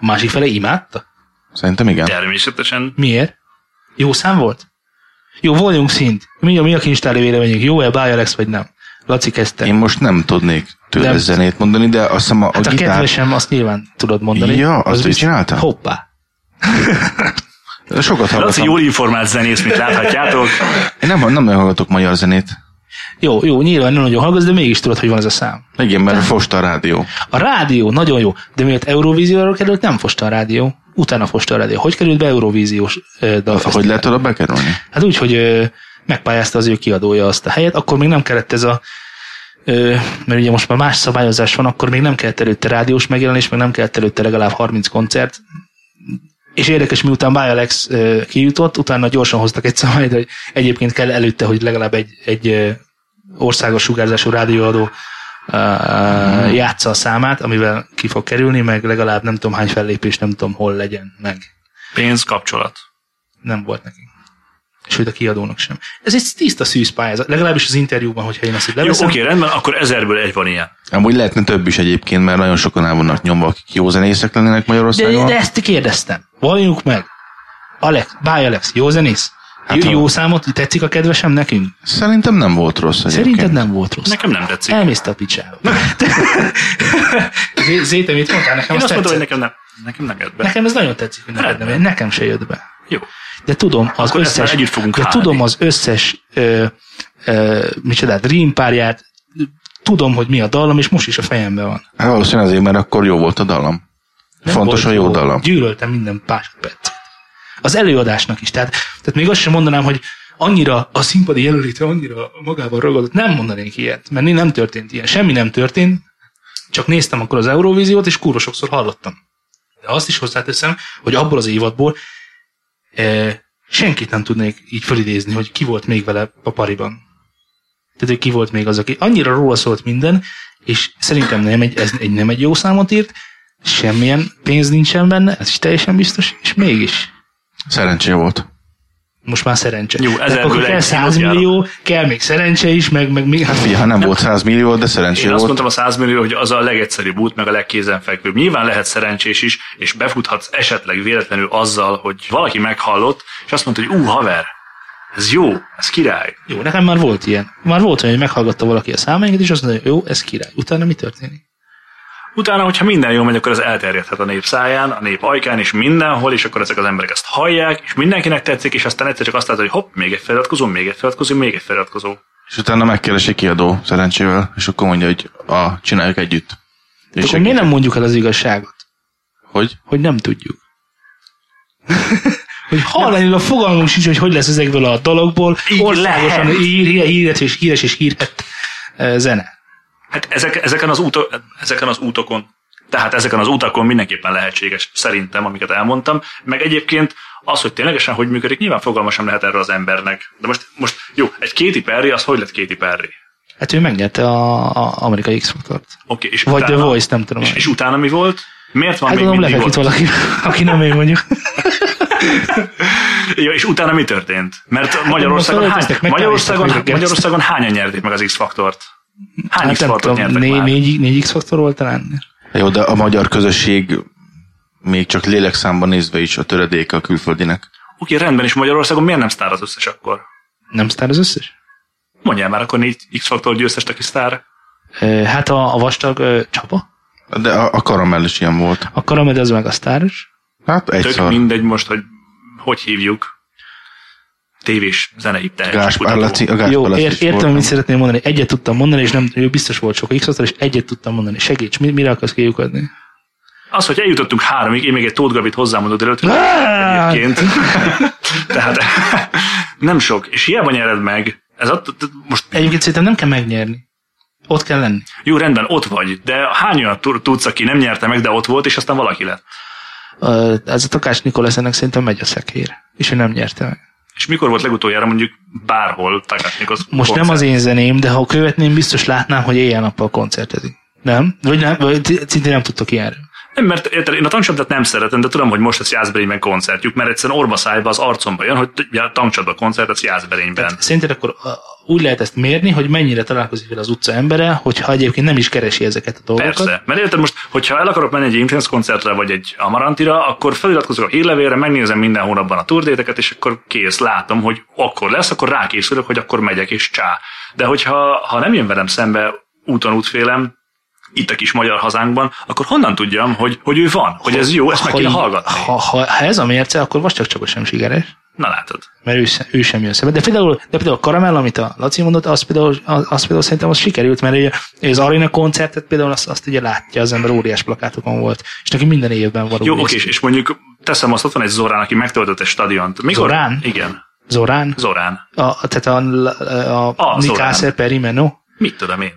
a másik fele imádta. Szerintem igen. Természetesen Miért? Jó szám volt? Jó, voljunk szint. Mi a, mi a kincstári véleményünk? Jó-e Bialex vagy nem? Laci kezdte. Én most nem tudnék tőle Nem. zenét mondani, de azt hiszem a, hát a, a gitár... kedvesem, azt nyilván tudod mondani. Ja, azt ő csinálta? Hoppá. Sokat Laci hallgatom. jól informált zenész, mint láthatjátok. Én nem, nem nagyon hallgatok magyar zenét. Jó, jó, nyilván nem nagyon hallgatsz, de mégis tudod, hogy van ez a szám. Igen, mert fosta a rádió. A rádió nagyon jó, de miért Eurovízióra került, nem fosta a rádió. Utána fosta a rádió. Hogy került be Eurovíziós ö, dalfesztivál? Hogy lehet oda bekerülni? Hát úgy, hogy megpályázta az ő kiadója azt a helyet, akkor még nem kellett ez a mert ugye most már más szabályozás van, akkor még nem kellett előtte rádiós megjelenés, meg nem kellett előtte legalább 30 koncert. És érdekes, miután Bialex kijutott, utána gyorsan hoztak egy szabályt, hogy egyébként kell előtte, hogy legalább egy, egy országos sugárzású rádióadó uh, játsza a számát, amivel ki fog kerülni, meg legalább nem tudom hány fellépés, nem tudom hol legyen meg. Pénz, kapcsolat. Nem volt neki. Sőt, a kiadónak sem. Ez egy tiszta szűz pályázat, legalábbis az interjúban, hogyha én ezt így Jó, leveszem. oké, rendben, akkor ezerből egy van ilyen. Amúgy lehetne több is egyébként, mert nagyon sokan el vannak nyomva, akik jó zenészek lennének de, Magyarországon. de ezt kérdeztem. Valljuk meg. Alex, báj Alex, jó zenész? Hát, jó, jó számot, tetszik a kedvesem nekünk? Szerintem nem volt rossz egyébként. Szerinted nem volt rossz. Nekem nem tetszik. Elmész a picsába. Zé- Zéte, mit mondtál? Nekem Én azt tetszett. hogy nekem nem. Nekem nem jött be. Nekem ez nagyon tetszik, hogy neked nem, nekem se jött be. Jó. De tudom, az Akkor összes, együtt fogunk de hálni. tudom az összes ö, ö, micsodát, rímpárját, tudom, hogy mi a dallam, és most is a fejemben van. Hát valószínűleg azért, mert akkor jó volt a dallam. Nem Fontos a volt jó dallam. Gyűlöltem minden másodpercet. Az előadásnak is. Tehát, tehát még azt sem mondanám, hogy annyira a színpadi jelenléte annyira magában ragadott. Nem mondanék ilyet, mert nem történt ilyen. Semmi nem történt, csak néztem akkor az Eurovíziót, és kurva sokszor hallottam. De azt is hozzáteszem, hogy abból az évadból e, senkit nem tudnék így fölidézni, hogy ki volt még vele a pariban. Tehát, hogy ki volt még az, aki annyira róla szólt minden, és szerintem nem egy, ez egy, nem egy jó számot írt, semmilyen pénz nincsen benne, ez is teljesen biztos, és mégis. Szerencsé volt. Most már szerencse. Jó, ezerből akkor kell egy 100 kilót millió, kell még szerencse is, meg, meg még, hát Figyelj, ha nem volt 100 millió, de szerencsé Én azt volt. mondtam a 100 millió, hogy az a legegyszerűbb út, meg a legkézenfekvőbb. Nyilván lehet szerencsés is, és befuthatsz esetleg véletlenül azzal, hogy valaki meghallott, és azt mondta, hogy ú, haver, ez jó, ez király. jó, nekem már volt ilyen. Már volt olyan, hogy meghallgatta valaki a számainkat, és azt mondja, jó, ez király. Utána mi történik? Utána, hogyha minden jól megy, akkor ez elterjedhet a nép száján, a nép ajkán, és mindenhol, és akkor ezek az emberek ezt hallják, és mindenkinek tetszik, és aztán egyszer csak azt látod, hogy hopp, még egy feliratkozó, még egy feliratkozó, még egy feliratkozó. És utána megkeresi kiadó szerencsével, és akkor mondja, hogy a, csináljuk együtt. És Akkor miért nem mondjuk el az igazságot? Hogy? Hogy nem tudjuk. hogy hallani a fogalmunk sincs, hogy hogy lesz ezekből a dologból országosan hír, hír, híres és híres és hírhet eh, zene. Hát ezek, ezeken, az úto, ezeken az útokon, tehát ezeken az utakon mindenképpen lehetséges, szerintem, amiket elmondtam. Meg egyébként az, hogy ténylegesen hogy működik, nyilván fogalma sem lehet erről az embernek. De most, most jó, egy Katy Perry, az hogy lett Katy Perry? Hát ő megnyerte a, a amerikai x faktort Oké, és Vagy utána, The Voice, nem tudom. És, és utána mi volt? Miért van Hát még mindig ott? valaki, aki nem én mondjuk. Ja, és utána mi történt? Mert Magyarországon, most hány, meg Magyarországon, Magyarországon hányan nyerték meg az X-faktort? Hány Hát nem X-faktort tudom, nyertek né, már? négy, négy x faktor volt talán. Jó, de a magyar közösség még csak lélekszámban nézve is a töredéke a külföldinek. Oké, rendben, és Magyarországon miért nem sztár az összes akkor? Nem sztár az összes? Mondjál már akkor négy X-faktor győztest, aki sztár. Hát a, a vastag ö, csapa, De a, a karamell is ilyen volt. a karamed az meg a sztáros. Hát egy Tök mindegy most, hogy hogy hívjuk. Tévés zenei Gáspár tehetségkutató. Laci, a Gáspár Jó, ér, értem, mit szeretném mondani. Egyet tudtam mondani, és nem, ő biztos volt sok x és egyet tudtam mondani. Segíts, mi, mire akarsz kiukadni? Az, hogy eljutottunk háromig, én még egy Tóth Gabit hozzámondott előtt. Á! Egyébként. Tehát nem sok. És hiába nyered meg. Ez att, most Egyébként szerintem nem kell megnyerni. Ott kell lenni. jó, rendben, ott vagy, de hány olyan tu- tudsz, aki nem nyerte meg, de ott volt, és aztán valaki lett. Ö, Ez a Takács Nikoleszenek szerintem megy a szekér. És ő nem nyerte meg. És mikor volt legutoljára mondjuk bárhol Takatnikos Most nem az én zeném, de ha követném, biztos látnám, hogy éjjel-nappal koncertezik. Nem? Vagy nem? Vagy szintén nem tudtok ilyenről. Nem, mert érted, én a tankcsapdát nem szeretem, de tudom, hogy most lesz Jászberényben koncertjük, mert egyszerűen orba szájba az arcomba jön, hogy ja, tankcsapda koncert lesz Jászberényben. Szerinted akkor a- úgy lehet ezt mérni, hogy mennyire találkozik vele az utca embere, hogyha egyébként nem is keresi ezeket a dolgokat. Persze. Mert érted most, hogyha el akarok menni egy Intense koncertre, vagy egy Amarantira, akkor feliratkozok a hírlevélre, megnézem minden hónapban a turdéteket, és akkor kész, látom, hogy akkor lesz, akkor rákészülök, hogy akkor megyek, és csá. De hogyha ha nem jön velem szembe úton útfélem, itt a kis magyar hazánkban, akkor honnan tudjam, hogy, hogy ő van, hogy ez jó, ezt meg kéne hallgatni. Ha, ha, ha, ez a mérce, akkor vastag Csaba sem sikeres, Na látod. mert ő, sem, ő sem jön szembe. De például, de például a karamell, amit a Laci mondott, az például, az, az például szerintem az sikerült, mert ugye, az arena koncertet például azt, azt ugye látja az ember, óriás plakátokon volt, és neki minden évben van Jó, oké, és, és mondjuk teszem azt, ott van egy Zorán, aki megtöltött egy stadiont. Mikor? Zorán? Igen, Zorán, Zorán. a, tehát a, a, a, A. Nikászer Perimeno, Mit tudom én?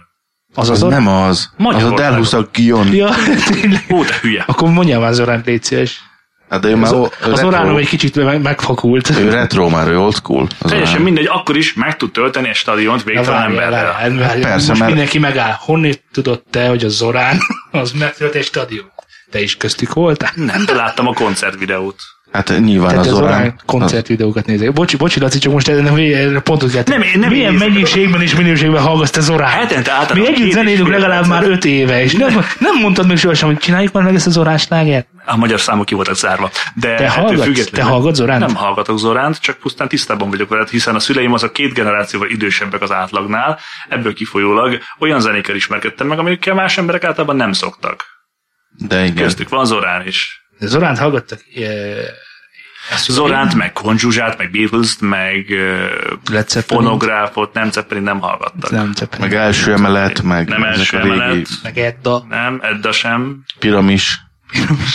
Az Az Zorán. nem az. Az a. Delhus a Gion. Ja. Ó, te hülye. Akkor mondjál már Zorán, légy szíves. Hát de ő már o- Az retro- oránom egy kicsit meg- megfakult. Ő retro már, ő old school. Az Teljesen Orán. mindegy, akkor is meg tud tölteni egy stadiont végtelen emberrel. várjál. Persze, Most mert- mindenki megáll. Honnét tudod te, hogy a Zorán az megtölt egy stadion? Te is köztük voltál? Nem, de láttam a koncertvideót. Hát nyilván Tehát az az Orán. Orán koncertvideókat nézek. Bocsi, bocsi, Laci, csak most erre, erre pontot kell. Nem, nem Milyen mennyiségben és minőségben hallgatsz te Zorán? Hetente általában Mi együtt két és zenélünk legalább már öt éve, és nem, nem mondtad még sohasem, hogy csináljuk már meg ezt a Zorán slágert? A magyar számok ki voltak zárva. De Te hallgatsz? Te hallgatsz Zoránt? Nem hallgatok Zoránt, csak pusztán tisztában vagyok veled, hiszen a szüleim azok két generációval idősebbek az átlagnál, ebből kifolyólag olyan zenékkel ismerkedtem meg, amikkel más emberek általában nem szoktak. De igen. Köztük van Zorán is. De Zoránt hallgattak? E, ezt Zoránt, meg Conjuzsát, meg Beatles-t, meg Zeppelin. fonográfot, nem Zeppelin nem hallgattak. Nem, csak Meg első emelet, meg Nem ezek első a régi emelet. meg Edda. Nem, Edda sem. piramis,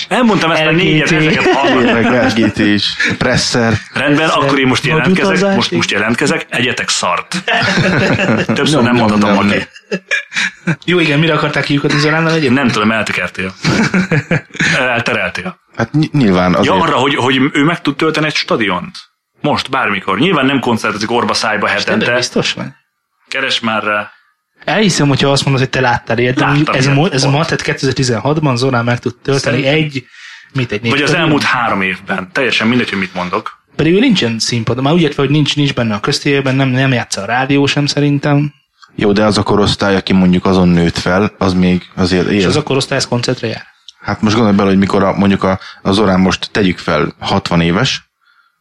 Nem mondtam ezt a LGT. négyet, ezeket hallgattam. meg LGT is, presser. Rendben, akkor én most jelentkezek, most, most jelentkezek, egyetek szart. Többször nem mondhatom nyom, neki. Jó, igen, mire akarták kiukatni Zoránnal Én egyébként? nem tudom, eltekertél. Eltereltél. Hát ny- nyilván azért. Ja, arra, hogy, hogy ő meg tud tölteni egy stadiont. Most, bármikor. Nyilván nem koncertezik orba szájba hetente. biztos vagy? Keres már rá. Elhiszem, hogyha azt mondod, hogy te láttál ilyet, de Láttam mondjuk ez, a, ilyet, mo- ez a volt. ma, tehát 2016-ban Zorán meg tud tölteni Szerintem. egy, mit egy négy Vagy az stadion? elmúlt három évben. Teljesen mindegy, hogy mit mondok. Pedig ő nincsen színpadon, már úgy értve, hogy nincs, nincs benne a köztévében, nem, nem játsza a rádió sem szerintem, Jó, de az a korosztály, aki mondjuk azon nőtt fel, az még azért és él. az a korosztály ez koncertre jár. Hát most gondolj bele, hogy mikor a, mondjuk a, az orán most tegyük fel 60 éves,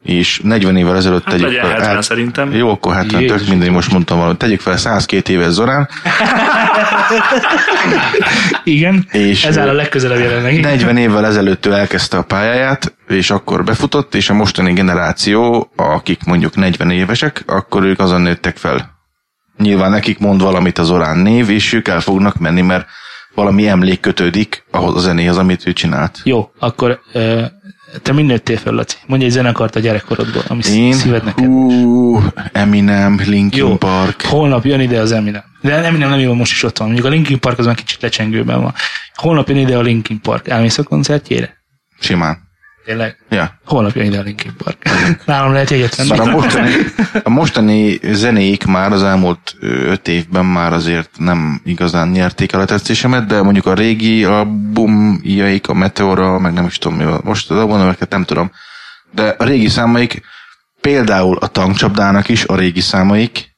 és 40 évvel ezelőtt Hát tegyük fel. 70 hát- szerintem. Jó, akkor 70 Jézus. tök mindegy, most mondtam valamit. Tegyük fel 102 éves Zorán, Igen, És, ez áll a legközelebb jelenleg. 40 évvel ezelőtt ő elkezdte a pályáját, és akkor befutott, és a mostani generáció, akik mondjuk 40 évesek, akkor ők azon nőttek fel. Nyilván nekik mond valamit az Orán név, és ők el fognak menni, mert valami emlék kötődik ahhoz a zenéhez, amit ő csinált. Jó, akkor ö, te mind nőttél fel, Laci? Mondj egy zenekart a gyerekkorodból, ami Én, szíved neked. hú, Eminem, Linkin Jó, Park. holnap jön ide az Eminem. De Eminem nem jó, most is ott van. Mondjuk a Linkin Park az már kicsit lecsengőben van. Holnap jön ide a Linkin Park. Elmész a koncertjére? Simán. Tényleg? Ja. Holnap jön ide a Linkin Park. Nálam lehet jegyet venni. Bár a mostani, a mostani zenéik már az elmúlt öt évben már azért nem igazán nyerték el a tetszésemet, de mondjuk a régi albumjaik, a Meteora, meg nem is tudom mi van. Most az albumneveket nem tudom. De a régi számaik, például a tankcsapdának is a régi számaik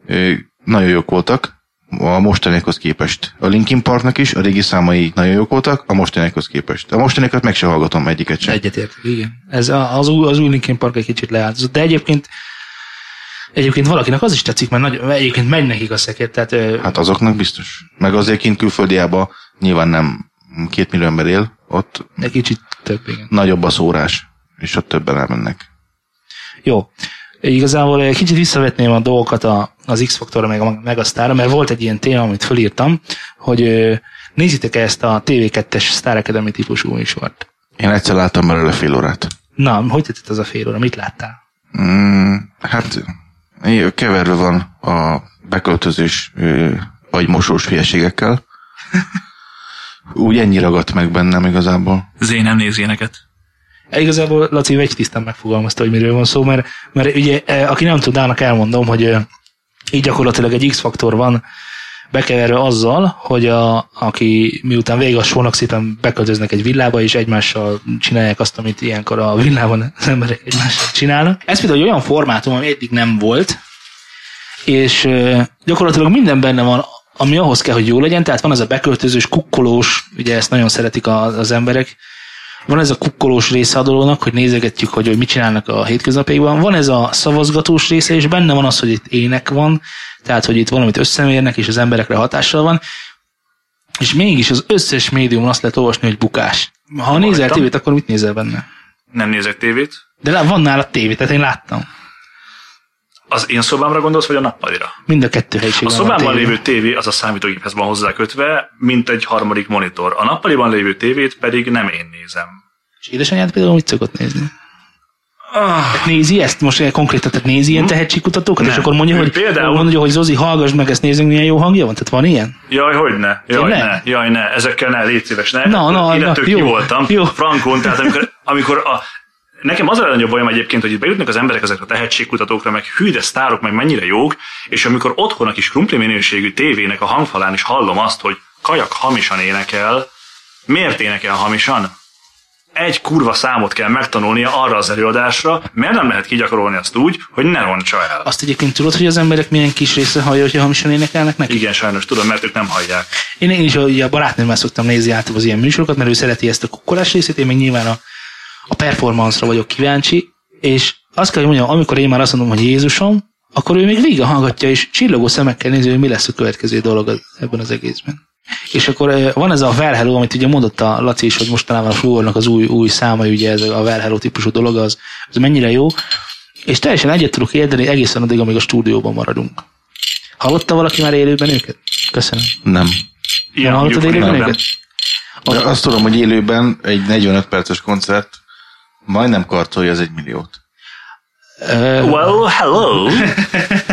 nagyon jók voltak, a mostanékhoz képest. A Linkin Parknak is a régi számai nagyon jók voltak, a mostanékhoz képest. A mostanikat meg se hallgatom egyiket sem. Egyetértek, igen. Ez a, az, új, az új Linkin Park egy kicsit leáldozott. De egyébként Egyébként valakinek az is tetszik, mert nagy, egyébként megy nekik a szekér, tehát Hát azoknak biztos. Meg azért kint külföldiában nyilván nem két millió ember él, ott egy kicsit több, igen. nagyobb a szórás, és ott többen elmennek. Jó. Igazából egy kicsit visszavetném a dolgokat a, az X-Faktorra meg a Megasztárra, mert volt egy ilyen téma, amit fölírtam, hogy nézzétek -e ezt a TV2-es Star Academy típusú műsort. Én egyszer láttam belőle fél órát. Na, hogy tetszett az a fél óra? Mit láttál? Mm, hát keverve van a beköltözős ö, agymosós hülyeségekkel. Úgy ennyi ragadt meg bennem igazából. Zé nem néz ilyeneket. E, Igazából Laci egy tisztán megfogalmazta, hogy miről van szó, mert, mert ugye, e, aki nem tudnának, elmondom, hogy ö, így gyakorlatilag egy X-faktor van bekeverve azzal, hogy a, aki miután vége a sónak szépen beköltöznek egy villába, és egymással csinálják azt, amit ilyenkor a villában az emberek egymással csinálnak. Ez például egy olyan formátum, ami eddig nem volt, és ö, gyakorlatilag minden benne van, ami ahhoz kell, hogy jó legyen, tehát van ez a beköltözős, kukkolós, ugye ezt nagyon szeretik a- az emberek, van ez a kukkolós része a dolognak, hogy nézegetjük, hogy, hogy mit csinálnak a hétköznapjaikban. Van ez a szavazgatós része, és benne van az, hogy itt ének van, tehát, hogy itt valamit összemérnek, és az emberekre hatással van. És mégis az összes médium azt lehet olvasni, hogy bukás. Ha nézel Hallottam. tévét, akkor mit nézel benne? Nem nézek tévét. De van nála tévé, tehát én láttam. Az én szobámra gondolsz, vagy a nappalira? Mind a kettő A helyiségben van szobámban tévé. lévő tévé az a számítógéphez van hozzákötve, mint egy harmadik monitor. A nappaliban lévő tévét pedig nem én nézem. És édesanyád például mit szokott nézni? Ah, nézi ezt most konkrétan, tehát nézi ilyen tehetségkutatókat, és Nem. akkor mondja, Ő hogy például- mondja, hogy Zozi, hallgass meg, ezt nézzünk, milyen jó hangja van. Tehát van ilyen? jaj, hogy ne, jaj, Tényleg? ne, jaj, ne, ezekkel ne, légy szíves, ne. Na, na, na, ki jó, voltam. jó. Frankon, tehát amikor, amikor a Nekem az a legnagyobb bajom egyébként, hogy itt bejutnak az emberek ezekre a tehetségkutatókra, meg hű, de sztárok, meg mennyire jók, és amikor otthon a kis krumpli minőségű tévének a hangfalán is hallom azt, hogy kajak hamisan énekel, miért énekel hamisan? Egy kurva számot kell megtanulnia arra az előadásra, mert nem lehet kigyakorolni azt úgy, hogy ne roncsa el. Azt egyébként tudod, hogy az emberek milyen kis része hallja, hogyha hamisan énekelnek neki? Igen, sajnos tudom, mert ők nem hallják. Én, én is ugye a barátnőmmel szoktam nézni át az ilyen műsorokat, mert ő szereti ezt a kukkolás részét, én meg nyilván a, a performance-ra vagyok kíváncsi, és azt kell, hogy mondjam, amikor én már azt mondom, hogy Jézusom, akkor ő még végig hallgatja, és csillogó szemekkel nézi, hogy mi lesz a következő dolog ebben az egészben. És akkor van ez a Well Hello, amit ugye mondott a Laci is, hogy mostanában a Fluornak az új, új száma, ugye ez a Well Hello típusú dolog, az, az mennyire jó. És teljesen egyet tudok érteni egészen addig, amíg a stúdióban maradunk. Hallotta valaki már élőben őket? Köszönöm. Nem. Ilyen Nem hallottad élőben nem. őket? De azt tudom, hogy élőben egy 45 perces koncert majdnem karcolja az egy milliót. Ö, Well, hello!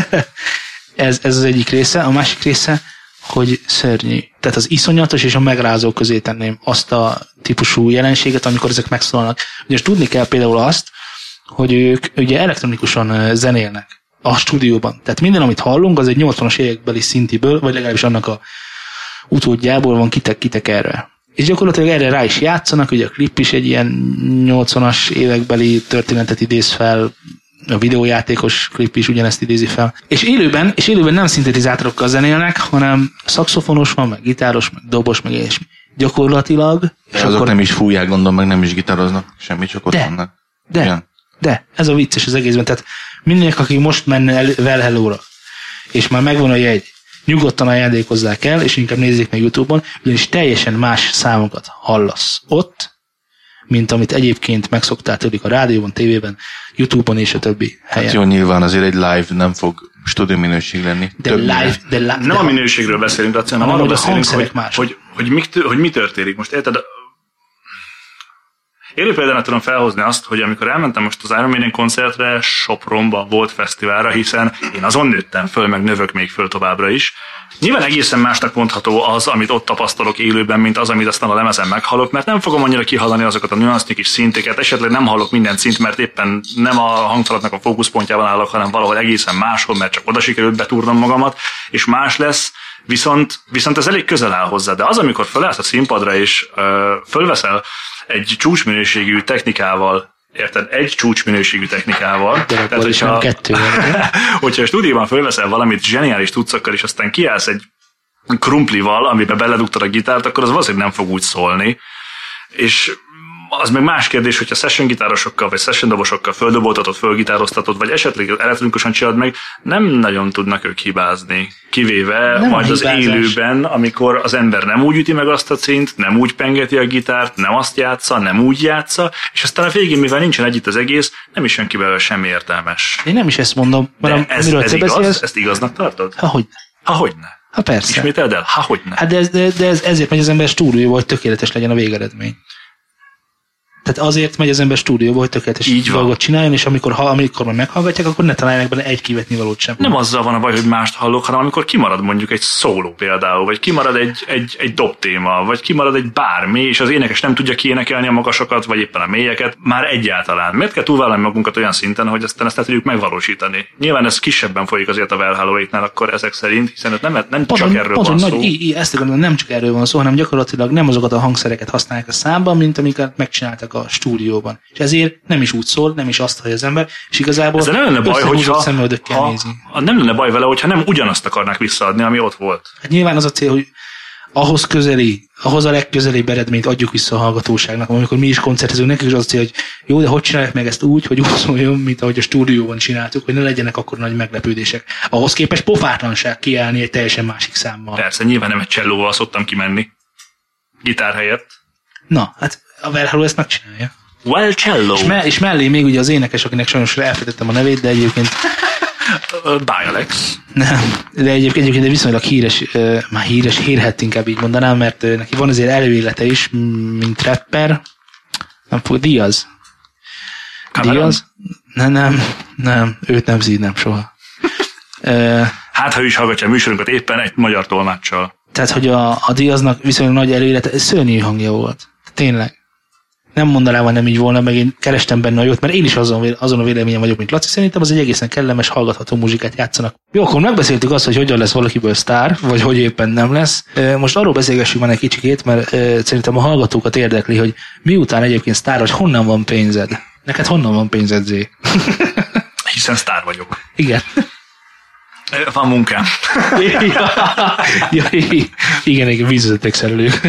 ez, ez az egyik része. A másik része, hogy szörnyű. Tehát az iszonyatos és a megrázó közé tenném azt a típusú jelenséget, amikor ezek megszólalnak. Ugye tudni kell például azt, hogy ők ugye elektronikusan zenélnek a stúdióban. Tehát minden, amit hallunk, az egy 80-as évekbeli szintiből, vagy legalábbis annak a utódjából van kitek, kitek erre. És gyakorlatilag erre rá is játszanak, ugye a klip is egy ilyen 80-as évekbeli történetet idéz fel, a videójátékos klip is ugyanezt idézi fel. És élőben, és élőben nem szintetizátorokkal zenélnek, hanem szaxofonos van, meg gitáros, meg dobos, meg ilyesmi. Gyakorlatilag, és És azok nem is fújják, gondolom, meg nem is gitároznak, semmit, csak ott De. vannak. de, Igen. de, ez a vicces az egészben. Tehát mindenki, aki most menne el Well Hello-ra, és már megvan a jegy, nyugodtan ajándékozzák el, és inkább nézzék meg Youtube-on, ugyanis teljesen más számokat hallasz ott, mint amit egyébként megszoktál tőlük a rádióban, tévében, Youtube-on és a többi helyen. Hát jó, nyilván azért egy live nem fog stúdió minőség lenni. de live, de live, Nem de a minőségről beszélünk, Laci, hanem arról beszélünk, hogy, hangszerek mások. hogy, hogy, mi, hogy mi történik. Most érted? Élő példánál tudom felhozni azt, hogy amikor elmentem most az Iron Maiden koncertre, Sopronba volt fesztiválra, hiszen én azon nőttem föl, meg növök még föl továbbra is. Nyilván egészen másnak mondható az, amit ott tapasztalok élőben, mint az, amit aztán a lemezen meghallok, mert nem fogom annyira kihallani azokat a nüansznyi kis szinteket, esetleg nem hallok minden szint, mert éppen nem a hangfalatnak a fókuszpontjában állok, hanem valahol egészen máshol, mert csak oda sikerült betúrnom magamat, és más lesz, viszont, viszont ez elég közel áll hozzá. De az, amikor fölállsz a színpadra, és ö, fölveszel egy csúcsminőségű technikával, érted? Egy csúcsminőségű technikával. Volt, és nem kettő hogyha a stúdióban fölveszel valamit zseniális tudszakkal, és aztán kiállsz egy krumplival, amiben beledugtad a gitárt, akkor az valószínűleg nem fog úgy szólni. És az meg más kérdés, hogyha session gitárosokkal, vagy session dobosokkal földoboltatod, fölgitároztatod, vagy esetleg elektronikusan csinálod meg, nem nagyon tudnak ők hibázni. Kivéve Nem majd az élőben, amikor az ember nem úgy üti meg azt a cint, nem úgy pengeti a gitárt, nem azt játsza, nem úgy játsza, és aztán a végén, mivel nincsen együtt az egész, nem is jön ki belőle semmi értelmes. Én nem is ezt mondom, De hanem ez, miről ez te igaz? beszélsz. Ezt igaznak tartod? Ha, hogy? Ha hogyne. Ha persze. Ismételd el? Ha hogyne. Hát de, ez, de, de ez, ezért megy az ember stúdióba, hogy tökéletes legyen a végeredmény. Tehát azért megy az ember stúdióba, hogy tökéletes Így van. dolgot csináljon, és amikor, ha, amikor már meghallgatják, akkor ne találják benne egy kivetni valót sem. nem azzal van a baj, hogy mást hallok, hanem amikor kimarad mondjuk egy szóló például, vagy kimarad egy, egy, egy dobtéma, vagy kimarad egy bármi, és az énekes nem tudja kiénekelni a magasokat, vagy éppen a mélyeket, már egyáltalán. Miért kell túlvállalni magunkat olyan szinten, hogy aztán ezt el tudjuk megvalósítani? Nyilván ez kisebben folyik azért a Well akkor ezek szerint, hiszen ott nem, nem Pont, csak erről pont, van hogy szó. Nagy, í, í, ezt akarom, nem csak erről van szó, hanem gyakorlatilag nem azokat a hangszereket használják a számban, mint amiket megcsináltak a stúdióban. És ezért nem is úgy szól, nem is azt hallja az ember, és igazából Ez nem lenne baj, hogyha szemöldökkel ha, nézi. ha, nem lenne baj vele, hogyha nem ugyanazt akarnák visszaadni, ami ott volt. Hát nyilván az a cél, hogy ahhoz közeli, ahhoz a legközelibb eredményt adjuk vissza a hallgatóságnak, amikor mi is koncertezünk, nekik is az a cél, hogy jó, de hogy csinálják meg ezt úgy, hogy úgy szóljon, mint ahogy a stúdióban csináltuk, hogy ne legyenek akkor nagy meglepődések. Ahhoz képest pofátlanság kiállni egy teljesen másik számmal. Persze, nyilván nem egy csellóval szoktam kimenni. Gitár helyett. Na, hát a Verhaló ezt megcsinálja. Well, cello. És, me- és mellé még ugye az énekes, akinek sajnos elfelejtettem a nevét, de egyébként Dialex. nem, de egyébként, egyébként egy viszonylag híres, ö, már híres, hírhet inkább így mondanám, mert neki van azért előélete is, mint rapper. Nem fog, Diaz. Cameron? Diaz? Nem, nem, nem, őt nem szídnem soha. Hát, ha ő is hallgatja a műsorunkat éppen egy magyar tolmáccsal. tehát, hogy a, a Diaznak viszonylag nagy előélete, szörnyű hangja volt. Tényleg. Nem mondanám, hogy nem így volna, meg én kerestem benne a jót, mert én is azon, azon a véleményem vagyok, mint Laci. Szerintem az egy egészen kellemes, hallgatható muzsikát játszanak. Jó, akkor megbeszéltük azt, hogy hogyan lesz valakiből sztár, vagy hogy éppen nem lesz. Most arról beszélgessünk már egy kicsikét, mert szerintem a hallgatókat érdekli, hogy miután egyébként sztár, hogy honnan van pénzed? Neked honnan van pénzed, Zé? Hiszen sztár vagyok. Igen. Van munkám. ja, igen, igen, vízvezeték szerelők.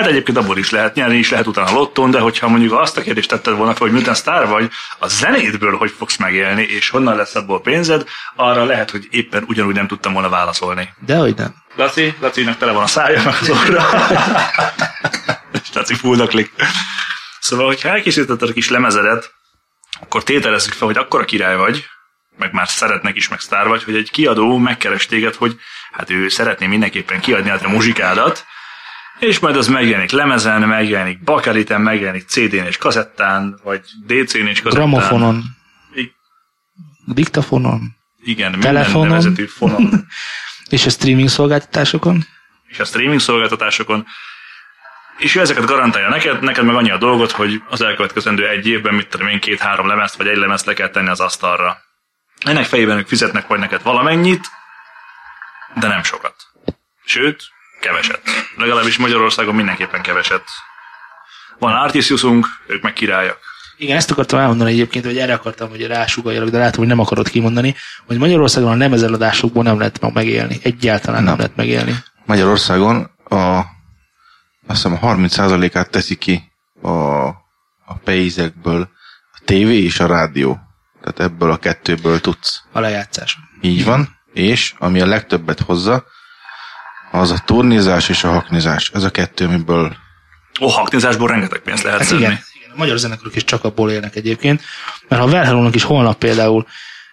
Hát egyébként abból is lehet nyerni, is lehet utána lotton, de hogyha mondjuk azt a kérdést tetted volna fel, hogy miután sztár vagy, a zenétből hogy fogsz megélni, és honnan lesz abból pénzed, arra lehet, hogy éppen ugyanúgy nem tudtam volna válaszolni. Dehogy nem. Laci, Lacinak tele van a szája, meg az orra. és Laci fuldaklik. Szóval, hogyha elkészítetted a kis lemezedet, akkor tételezzük fel, hogy akkora király vagy, meg már szeretnek is, meg sztár vagy, hogy egy kiadó megkeres téged, hogy hát ő szeretné mindenképpen kiadni a te muzsikádat, és majd az megjelenik lemezen, megjelenik bakeliten, megjelenik CD-n és kazettán, vagy DC-n és kazettán. Gramofonon. I- Diktafonon. Igen, Telefonon. minden nevezetű fonon, És a streaming szolgáltatásokon. és a streaming szolgáltatásokon. És ő ezeket garantálja neked, neked meg annyi a dolgot, hogy az elkövetkezendő egy évben, mit tudom én, két-három lemezt, vagy egy lemezt le kell tenni az asztalra. Ennek fejében ők fizetnek majd neked valamennyit, de nem sokat. Sőt, keveset. Legalábbis Magyarországon mindenképpen keveset. Van Artisiusunk, ők meg királyak. Igen, ezt akartam elmondani egyébként, hogy erre akartam, hogy rásugaljak, de látom, hogy nem akarod kimondani, hogy Magyarországon a nemezeladásokból nem lehet megélni. Egyáltalán nem, nem lehet megélni. Magyarországon a, azt hiszem a 30%-át teszi ki a, a pénzekből a tévé és a rádió. Tehát ebből a kettőből tudsz. A lejátszás. Így van. És ami a legtöbbet hozza, az a turnézás és a haknizás. Ez a kettő, amiből Ó, haknizásból rengeteg pénzt lehet Hát szedni. igen, igen, a magyar zenekarok is csak abból élnek egyébként, mert ha Velhelónak is holnap például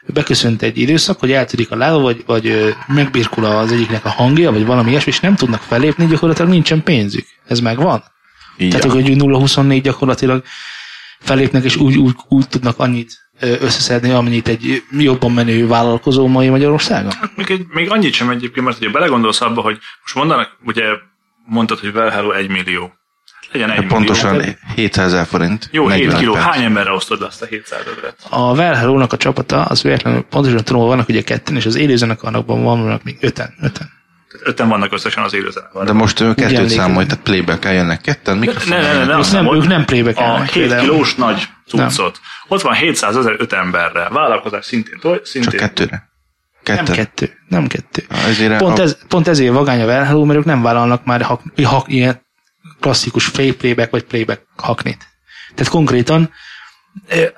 beköszönt egy időszak, hogy eltörik a lába, vagy, vagy megbirkul az egyiknek a hangja, vagy valami ilyesmi, és nem tudnak felépni, gyakorlatilag nincsen pénzük. Ez megvan? így Tehát, hogy 0-24 gyakorlatilag felépnek, és úgy, úgy, úgy tudnak annyit összeszedni, amennyit egy jobban menő vállalkozó mai Magyarországon? Még, egy, még annyit sem egyébként, mert ugye belegondolsz abba, hogy most mondanak, ugye mondtad, hogy Velhello 1 millió. Legyen 1 De millió. pontosan 700 ezer forint. Jó, 7 40 kiló. perc. Hány emberre osztod azt a 700 ezeret? A Velhelónak a csapata, az véletlenül pontosan tudom, hogy vannak ugye ketten, és az élőzenekarnakban vannak még öten. öten. Öten vannak összesen az élőzenekarban. De most ő kettőt számolj, tehát playback jönnek ketten, mikrofon. Ne, ne, ne, nem, mondom, ők nem playback A 7 például. kilós nagy cuccot. Ott van 700 ezer öt emberre. Vállalkozás szintén. Toj, Csak szintén. kettőre. Nem Ketten. kettő, nem kettő. Ezért Pont, a, ez, pont ezért vagány a Velhello, mert ők nem vállalnak már hak, hak, ilyen klasszikus fake playback vagy playback haknit. Tehát konkrétan,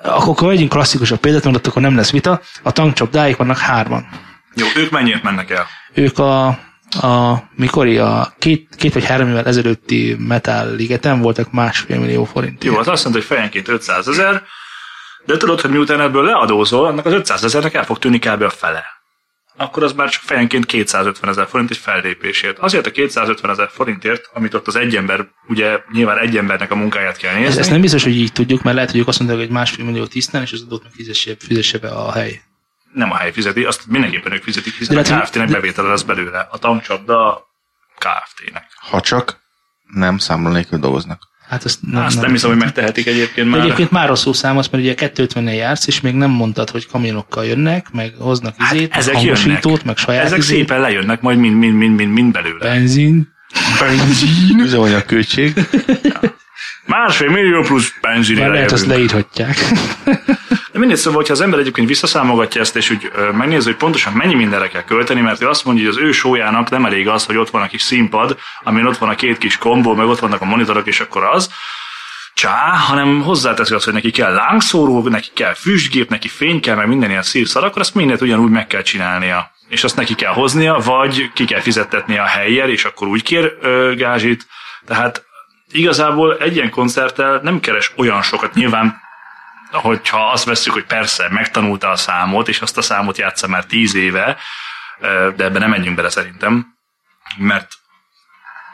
akkor, akkor vegyünk klasszikusabb példát, mert akkor nem lesz vita, a tankcsapdáik vannak hárman. Jó, ők mennyit mennek el? Ők a, a mikori, a két, két vagy három évvel ezelőtti Metal Ligeten voltak másfél millió forint. Jó, az azt mondta, hogy fejenként 500 ezer, de tudod, hogy miután ebből leadózol, annak az 500 ezernek el fog tűnni kb. a fele. Akkor az már csak fejenként 250 ezer forint egy fellépésért. Azért a 250 ezer forintért, amit ott az egy ember, ugye nyilván egy embernek a munkáját kell nézni. Ez, ezt nem biztos, hogy így tudjuk, mert lehet, hogy ők azt mondják, hogy másfél millió tisztán, és az adót meg fizesse, fizesse be a hely. Nem a hely fizeti, azt mindenképpen ők fizetik, hiszen De a hogy- Kft-nek de- bevétele lesz belőle. A tankcsapda Kft-nek. ha csak nem számla nélkül dolgoznak. Hát azt Nem, azt nem hiszem, hogy megtehetik egyébként De már. egyébként már rosszul számolsz, mert ugye 250-nél jársz, és még nem mondtad, hogy kamionokkal jönnek, meg hoznak Hát izét, meg ezek hangosítót, jönnek. meg saját Ezek izét, szépen lejönnek majd mind, mind, mind, mind, mind belőle. benzin. Üzemanyag költség. Másfél millió plusz benzinére Már lehet, azt leírhatják. De mindegy, szóval, hogyha az ember egyébként visszaszámogatja ezt, és úgy megnézi, hogy pontosan mennyi mindenre kell költeni, mert ő azt mondja, hogy az ő sójának nem elég az, hogy ott van a kis színpad, amin ott van a két kis kombó, meg ott vannak a monitorok, és akkor az, csá, hanem hozzáteszi azt, hogy neki kell lángszóró, neki kell füstgép, neki fény kell, meg minden ilyen szírszar, akkor azt mindent ugyanúgy meg kell csinálnia. És azt neki kell hoznia, vagy ki kell fizettetnie a helyjel, és akkor úgy kér ö, gázsit. Tehát igazából egy ilyen koncerttel nem keres olyan sokat, nyilván hogyha azt vesszük, hogy persze megtanulta a számot, és azt a számot játsza már tíz éve, de ebbe nem menjünk bele szerintem, mert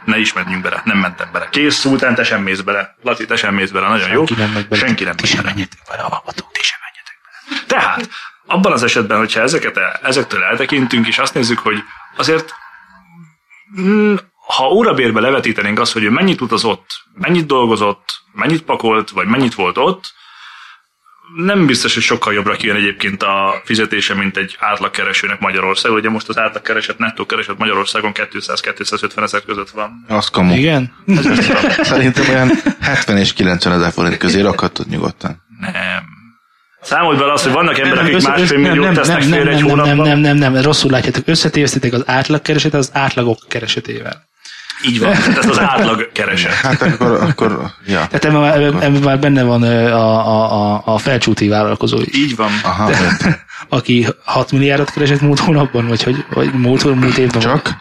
ne is menjünk bele, nem mentem bele. Kész, szultán, te sem mész bele. Laci, te sem mész bele, nagyon jó. Senki nem megy bele. Senki nem megy bele. menjetek bele, a hallgatók, ti sem menjetek bele. Tehát, abban az esetben, hogyha ezeket el, ezektől eltekintünk, és azt nézzük, hogy azért mm, ha órabérbe levetítenénk azt, hogy ő mennyit utazott, mennyit dolgozott, mennyit pakolt, vagy mennyit volt ott, nem biztos, hogy sokkal jobbra kijön egyébként a fizetése, mint egy átlagkeresőnek Magyarországon. Ugye most az átlagkereset, nettó kereset Magyarországon 200-250 ezer között van. Az kamu. Igen? Szerintem olyan 70 és 90 ezer forint közé rakhatod nyugodtan. Nem. Számolj bele azt, hogy vannak emberek, akik Össze- másfél nem, milliót nem, tesznek nem, félre egy nem, nem, hónapban. nem, nem, nem, rosszul látjátok. Összetévesztitek az átlagkereset az átlagok keresetével. Így van, tehát ez az átlag kereset. Hát akkor, akkor ja. Tehát ebben már, ebben már benne van a, a, a, a felcsúti vállalkozó is, Így van. Aha, értem. aki 6 milliárdot keresett múlt hónapban, vagy, hogy, vagy múlt, múlt évben. Csak?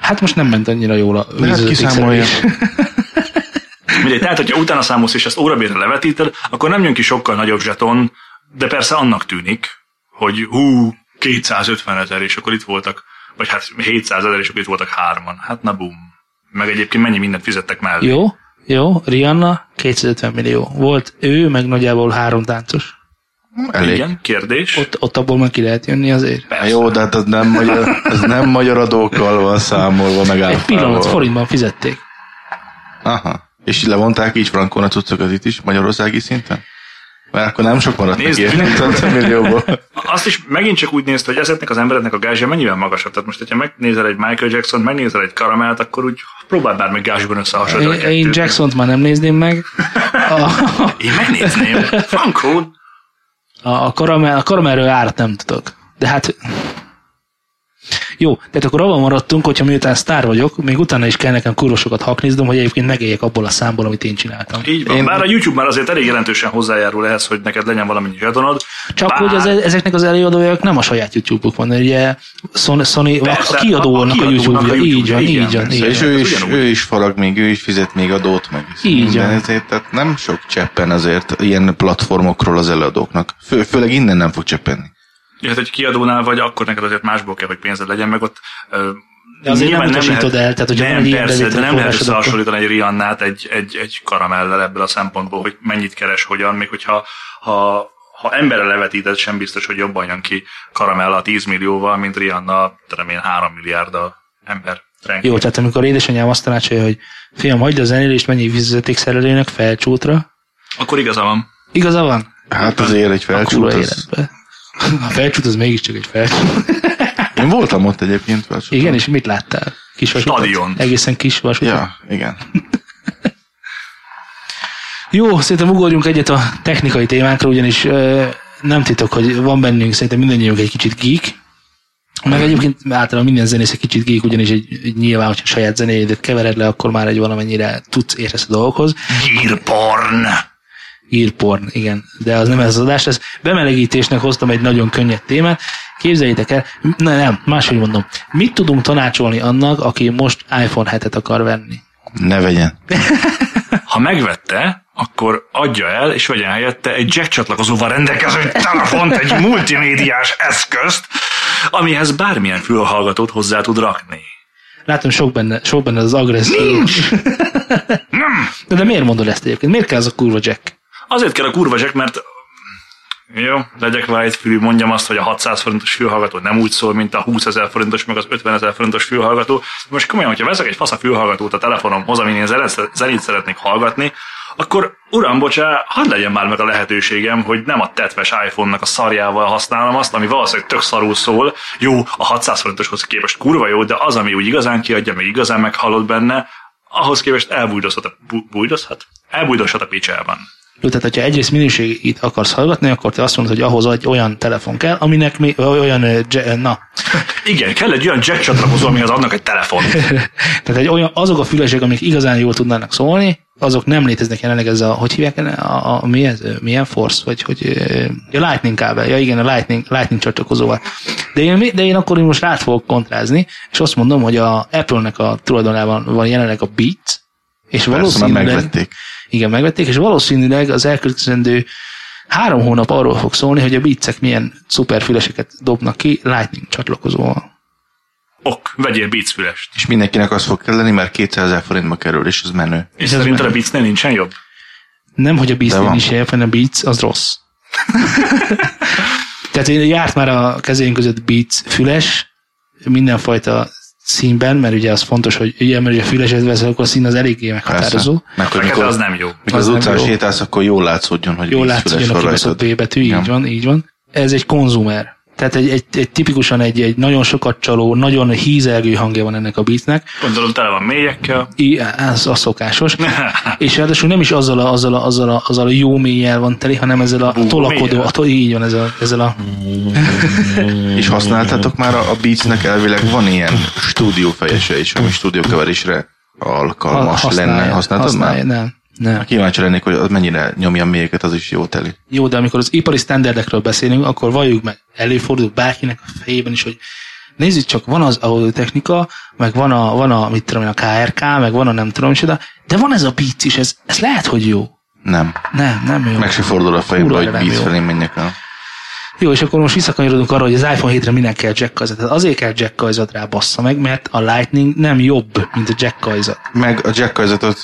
Hát most nem ment annyira jól a De hát kiszámolja. Mindegy, tehát, hogyha utána számolsz és ezt órabérre levetíted, akkor nem jön ki sokkal nagyobb zseton, de persze annak tűnik, hogy hú, 250 ezer, és akkor itt voltak, vagy hát 700 ezer, és akkor itt voltak hárman. Hát na bum. Meg egyébként mennyi mindent fizettek mellé. Jó, jó, Rihanna 250 millió. Volt ő, meg nagyjából három táncos. Elég. Igen, kérdés. Ott, ott abból meg ki lehet jönni azért. Persze. Jó, de hát ez nem magyar, ez nem magyar adókkal van számolva, meg Egy pillanat, forintban fizették. Aha. És levonták így frankon a cuccokat itt is, magyarországi szinten? Mert akkor nem sok maradt Nézd, neki, 50 millióból. Azt is megint csak úgy nézte, hogy ezeknek az embereknek a gázsja mennyivel magasabb. Tehát most, hogyha megnézel egy Michael Jackson, megnézel egy Karamelt, akkor úgy próbáld már meg gázsban összehasonlítani. Én, én. Jackson-t már nem nézném meg. A, Én megnézném. Frankó. a, a, karamell, a karamellről árat nem tudok. De hát... Jó, tehát akkor abban maradtunk, hogyha miután sztár vagyok, még utána is kell nekem kurvosokat hakniznom, hogy egyébként megéljek abból a számból, amit én csináltam. Így van. Én-. Bár a YouTube már azért elég jelentősen hozzájárul ehhez, hogy neked legyen valamennyi zsetonod. Csak Bár... hogy az, ezeknek az előadójuk nem a saját YouTube-uk van, ugye Sony, Sony Persze, a kiadónak a, a YouTube-ja, így van, igen, így van, És ő is, ő is farag még, ő is fizet még adót, meg Így van. tehát nem sok cseppen azért ilyen platformokról az előadóknak. Fő, főleg innen nem fog cseppenni. Ja, hát egy kiadónál vagy, akkor neked azért másból kell, hogy pénzed legyen, meg ott ö, De azért nem utasítod el, tehát hogyha nem, van egy ilyen persze, de nem lehet összehasonlítani egy Rihannát egy, egy, egy karamellel ebből a szempontból, hogy mennyit keres, hogyan, még hogyha ha, ha emberre levetíted, sem biztos, hogy jobban jön ki karamella a 10 millióval, mint Rihanna, én, 3 milliárd ember. Jó, tehát amikor édesanyám azt tanácsolja, hogy fiam, hagyd a zenélést, menjél fizetékszerelőnek felcsútra. Akkor igaza van. Igaza van? Hát azért egy felcsút. Az... A felcsút az mégiscsak egy felcsút. Én voltam ott egyébként felcsúton. Igen, és mit láttál? Kis vasutat? Stadion. Egészen kis vasutat. Ja, igen. Jó, szerintem ugorjunk egyet a technikai témákra, ugyanis ö, nem titok, hogy van bennünk szerintem mindannyiunk egy kicsit geek, meg egyébként általában minden zenész egy kicsit geek, ugyanis egy, egy nyilván, hogyha saját zenéjédet kevered le, akkor már egy valamennyire tudsz értesz a dolgokhoz. Gírporn. Írporn, igen, de az nem ez az adás, ez bemelegítésnek hoztam egy nagyon könnyed témát. Képzeljétek el, ne, nem, máshogy mondom. Mit tudunk tanácsolni annak, aki most iPhone 7-et akar venni? Ne vegyen. Ha megvette, akkor adja el, és vegyen helyette egy jack csatlakozóval rendelkező telefont, egy multimédiás eszközt, amihez bármilyen fülhallgatót hozzá tud rakni. Látom, sok benne, sok benne az agresszió. Nem! De, de miért mondod ezt egyébként? Miért kell az a kurva jack? Azért kell a kurva jack, mert jó, legyek vájt fülű, mondjam azt, hogy a 600 forintos fülhallgató nem úgy szól, mint a 20 ezer forintos, meg az 50 ezer forintos fülhallgató. Most komolyan, hogyha veszek egy fasz a fülhallgatót a telefonomhoz, amin én zenét, szeretnék hallgatni, akkor uram, bocsá, hadd legyen már meg a lehetőségem, hogy nem a tetves iPhone-nak a szarjával használom azt, ami valószínűleg tök szarul szól. Jó, a 600 forintoshoz képest kurva jó, de az, ami úgy igazán kiadja, még igazán meghallod benne, ahhoz képest elbújdozhat a, bújdozhat? Elbújdozhat a picsában. Tehát, hogyha egyrészt minőségét akarsz hallgatni, akkor te azt mondod, hogy ahhoz egy olyan telefon kell, aminek még olyan, na, Igen, kell egy olyan jack csatlakozó, amihez adnak egy telefon. tehát egy olyan, azok a fülesek, amik igazán jól tudnának szólni, azok nem léteznek jelenleg ez a, hogy hívják, a, a, mi ez, milyen force, vagy hogy, a lightning kábel, ja igen, a lightning, lightning csatlakozóval. De én, mi- de én akkor én most rá fogok kontrázni, és azt mondom, hogy a Apple-nek a tulajdonában van jelenleg a Beats, és valószínűleg, megvették. Igen, megvették, és valószínűleg az elkövetkezendő három hónap arról fog szólni, hogy a Beatsek milyen szuper füleseket dobnak ki Lightning csatlakozóval. Ok, vegyél Beats fülest. És mindenkinek az fog kelleni, mert 200 ezer forintba kerül, és ez menő. És ez szerinted a Beatsnél nincsen jobb? Nem, hogy a Beats De van. nincs jobb, hanem a Beats az rossz. Tehát én járt már a kezén között Beats füles, mindenfajta színben, mert ugye az fontos, hogy ugye, mert ugye füleset veszel, akkor a szín az eléggé meghatározó. Persze. Meg hogy mikor, az nem jó. mikor az az utcán jó. sétálsz, akkor jól látszódjon, hogy Jól hogy a kibaszott. B betű, így Ja. van, így van. Ez egy konzumer. Tehát egy, egy, egy tipikusan egy, egy nagyon sokat csaló, nagyon hízelgő hangja van ennek a beatnek. Gondolom tele van mélyekkel. I, ez a szokásos. és ráadásul nem is azzal a, azzal a, azzal a, azzal a jó mélyel van teli, hanem ezzel a Búgó tolakodó, a, to, így van, ezzel, ezzel a, És használtátok már a, a Beatsnek elvileg van ilyen stúdiófejese is, ami stúdiókeverésre alkalmas lenne. Használtad használja, már? Nem, nem. Kíváncsi lennék, hogy az mennyire nyomja mélyeket, az is jó teli. Jó, de amikor az ipari standardekről beszélünk, akkor valljuk meg, előfordul bárkinek a fejében is, hogy nézzük csak, van az audio technika, meg van a, van a, mit tudom én, a KRK, meg van a nem tudom micsoda, de van ez a beat is, ez, ez lehet, hogy jó. Nem. Nem, nem jó. Meg se fordul a fejembe, hogy Beats jó. felé menjek el. Jó, és akkor most visszakanyarodunk arra, hogy az iPhone 7-re minek kell jack Tehát azért kell jack rá bassza meg, mert a Lightning nem jobb, mint a jack Meg a jackkajzatot,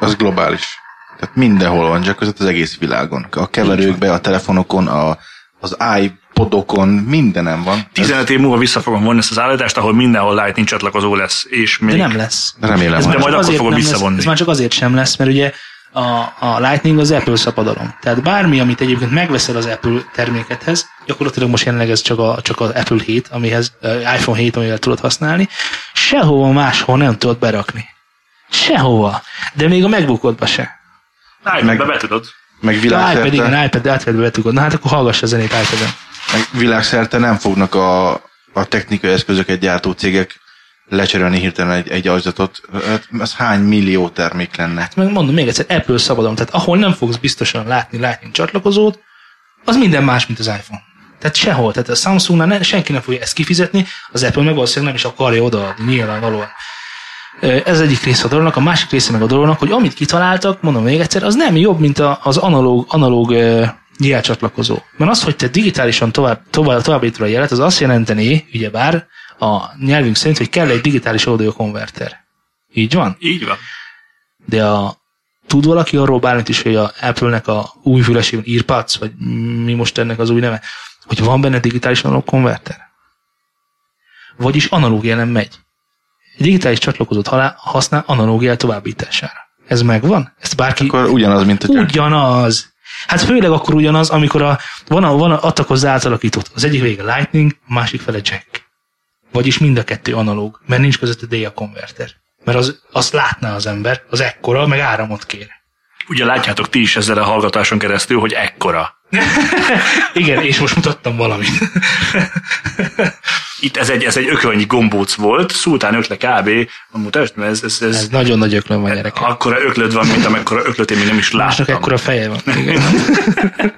az globális. Tehát mindenhol van jackkajzat az egész világon. A keverőkbe, a telefonokon, a, az iPodokon, mindenem van. 15 év múlva vissza fogom vonni ezt az állítást, ahol mindenhol Lightning csatlakozó lesz, és még... De nem lesz. Remélem, Ez már majd akkor fogod nem lesz- visszavonni. Ez már csak azért sem lesz, mert ugye a, a Lightning az Apple szapadalom. Tehát bármi, amit egyébként megveszel az Apple termékethez, gyakorlatilag most jelenleg ez csak, a, csak az Apple 7, amihez uh, iPhone 7, amivel tudod használni, sehova máshol nem tudod berakni. Sehova. De még a MacBookodba se. iPad-be be tudod. meg iPad, világszerte, igen, iPad, iPad-be betugod. Na hát akkor hallgass a zenét iPad-en. meg világszerte nem fognak a, a technikai eszközöket gyártó cégek lecserélni hirtelen egy, egy ajzatot. Hát Ez hány millió termék lenne? meg mondom még egyszer, Apple szabadon. Tehát ahol nem fogsz biztosan látni Lightning csatlakozót, az minden más, mint az iPhone. Tehát sehol. Tehát a Samsungnál ne, senki nem fogja ezt kifizetni, az Apple meg valószínűleg nem is akarja odaadni, nyilvánvalóan. Ez egyik része a dolognak, a másik része meg a dolognak, hogy amit kitaláltak, mondom még egyszer, az nem jobb, mint az analóg, analóg jelcsatlakozó. Mert az, hogy te digitálisan tovább, tovább, továbbítod a jelet, az azt jelenteni, ugyebár a nyelvünk szerint, hogy kell egy digitális audio konverter. Így van? Így van. De a, tud valaki arról bármit is, hogy a Apple-nek a új fülesében earpads, vagy mi most ennek az új neve, hogy van benne digitális analóg konverter? Vagyis analóg jelen megy. Egy digitális csatlakozót halá- használ analóg jel továbbítására. Ez megvan? Ezt bárki... Akkor ugyanaz, mint a jack. Ugyanaz. Hát főleg akkor ugyanaz, amikor a, van, a, van a, adtak hozzá átalakított. Az egyik vége Lightning, a másik fele Jack. Vagyis mind a kettő analóg, mert nincs között a DA konverter. Mert az, azt látná az ember, az ekkora, meg áramot kér. Ugye látjátok ti is ezzel a hallgatáson keresztül, hogy ekkora. Igen, és most mutattam valamit. Itt ez egy, ez egy ökölnyi gombóc volt, szultán ökle kb. Mert ez, ez, ez, Ez nagyon nagy öklöm van gyerekek. akkora öklöd van, mint amekkora öklöt én még nem is Másnak láttam. ekkora feje van.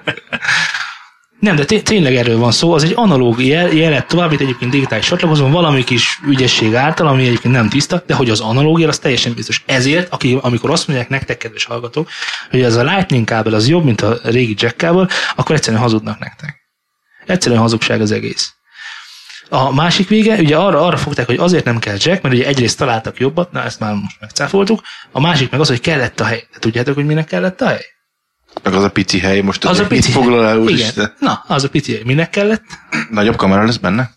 Nem, de té- tényleg erről van szó. Az egy analóg jel, jelet továbbít egyébként digitális csatlakozón valami kis ügyesség által, ami egyébként nem tiszta, de hogy az analóg jel, az teljesen biztos. Ezért, aki, amikor azt mondják nektek, kedves hallgatók, hogy ez a Lightning kábel az jobb, mint a régi jack kábel, akkor egyszerűen hazudnak nektek. Egyszerűen hazugság az egész. A másik vége, ugye arra, arra fogták, hogy azért nem kell jack, mert ugye egyrészt találtak jobbat, na ezt már most megcáfoltuk, a másik meg az, hogy kellett a hely. De tudjátok, hogy minek kellett a hely? Meg az a pici hely, most Az a pici. foglal el, úristen? Na, az a pici. Minek kellett? Nagyobb kamera lesz benne?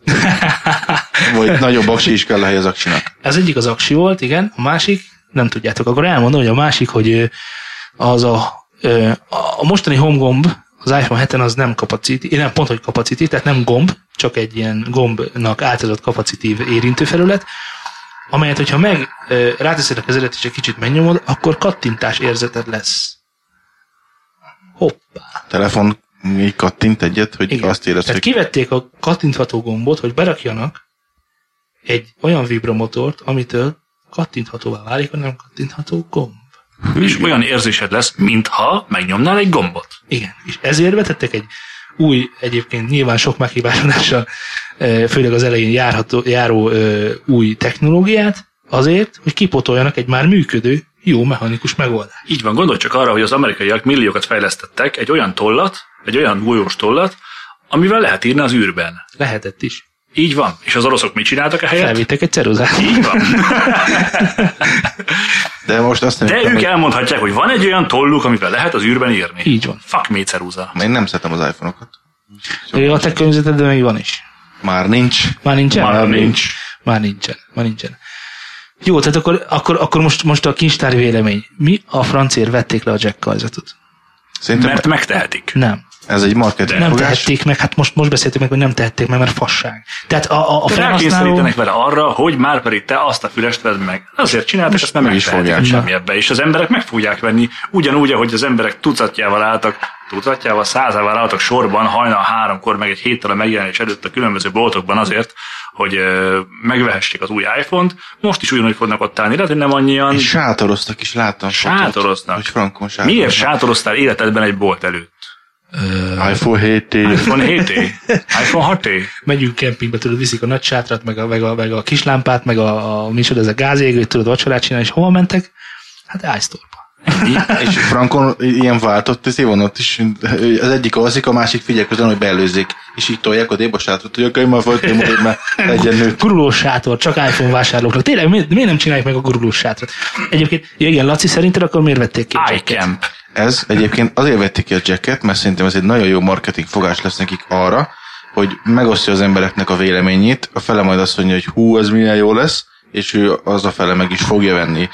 Vagy nagyobb aksi is kell a hely az aksinak? Az egyik az aksi volt, igen, a másik, nem tudjátok, akkor elmondom, hogy a másik, hogy az a, a mostani home gomb, az iPhone 7-en az nem kapaciti, nem pont, hogy kapaciti, tehát nem gomb, csak egy ilyen gombnak általázott kapacitív érintőfelület, amelyet, hogyha meg ráteszed a kezedet és egy kicsit megnyomod, akkor kattintás érzeted lesz. Hoppá. Telefon így kattint egyet, hogy Igen. azt érez, Tehát hogy kivették a kattintható gombot, hogy berakjanak egy olyan vibramotort, amitől kattinthatóvá válik a nem kattintható gomb. És olyan érzésed lesz, mintha megnyomnál egy gombot. Igen, és ezért vetettek egy új, egyébként nyilván sok meghibásodással, eh, főleg az elején járható, járó ö, új technológiát, azért, hogy kipotoljanak egy már működő, jó mechanikus megoldást. Így van, gondolj csak arra, hogy az amerikaiak milliókat fejlesztettek egy olyan tollat, egy olyan golyós tollat, amivel lehet írni az űrben. Lehetett is. Így van. És az oroszok mit csináltak a helyet? Felvittek egy ceruzát. Így van. de most azt nem De értem, ők hogy elmondhatják, hogy van egy olyan tolluk, amivel lehet az űrben írni. Így van. Fuck me ceruza. én nem szeretem az iPhone-okat. A te környezetedben még van is. Már nincs. Már nincsen? Már nincs. Már nincsen, már nincsen. Jó, tehát akkor, akkor, akkor most, most a kincstár vélemény. Mi a francér vették le a Jack kajzatot? Szerintem Mert megtehetik. Nem. Ez egy marketing Nem fogás. tehették meg, hát most, most beszéltük meg, hogy nem tehették meg, mert fasság. Tehát a, a, a felhasználó... vele arra, hogy már pedig te azt a fülest vedd meg. Azért csináltak, ezt nem meg is fogják. semmi ebbe. És az emberek meg fogják venni, ugyanúgy, ahogy az emberek tucatjával álltak, tucatjával, százával álltak sorban hajnal háromkor, meg egy héttel a megjelenés előtt a különböző boltokban azért, hogy megvehessék az új iPhone-t. Most is ugyanúgy fognak ott állni, lehet, hogy nem annyian. És sátoroztak is, láttam fotót, Sátoroznak? Hogy frankon sátoroznak. Miért sátoroztál életedben egy bolt előtt? iPhone 7 iPhone 7 iPhone 6 megyünk kempingbe, tudod, viszik a nagy sátrat, meg a, meg a, meg a kislámpát, meg a, a micsoda, ez a gázégőt, tudod, vacsorát csinálni, és hova mentek? Hát iStore-ba. és Frankon ilyen váltott, ez van ott is, az egyik alszik, a másik figyel közben, hogy beelőzzék, és így tolják a déba sátot, hogy akkor már volt, hogy már legyen nő. Gurulós sátor, csak iPhone vásárlóknak. Tényleg, miért, miért nem csináljuk meg a gurulós sátrat? Egyébként, ja igen, Laci, szerinted akkor miért vették ki? iCamp. Ez egyébként azért vették ki a jacket, mert szerintem ez egy nagyon jó marketing fogás lesz nekik arra, hogy megosztja az embereknek a véleményét, a fele majd azt mondja, hogy hú, ez milyen jó lesz, és ő az a fele meg is fogja venni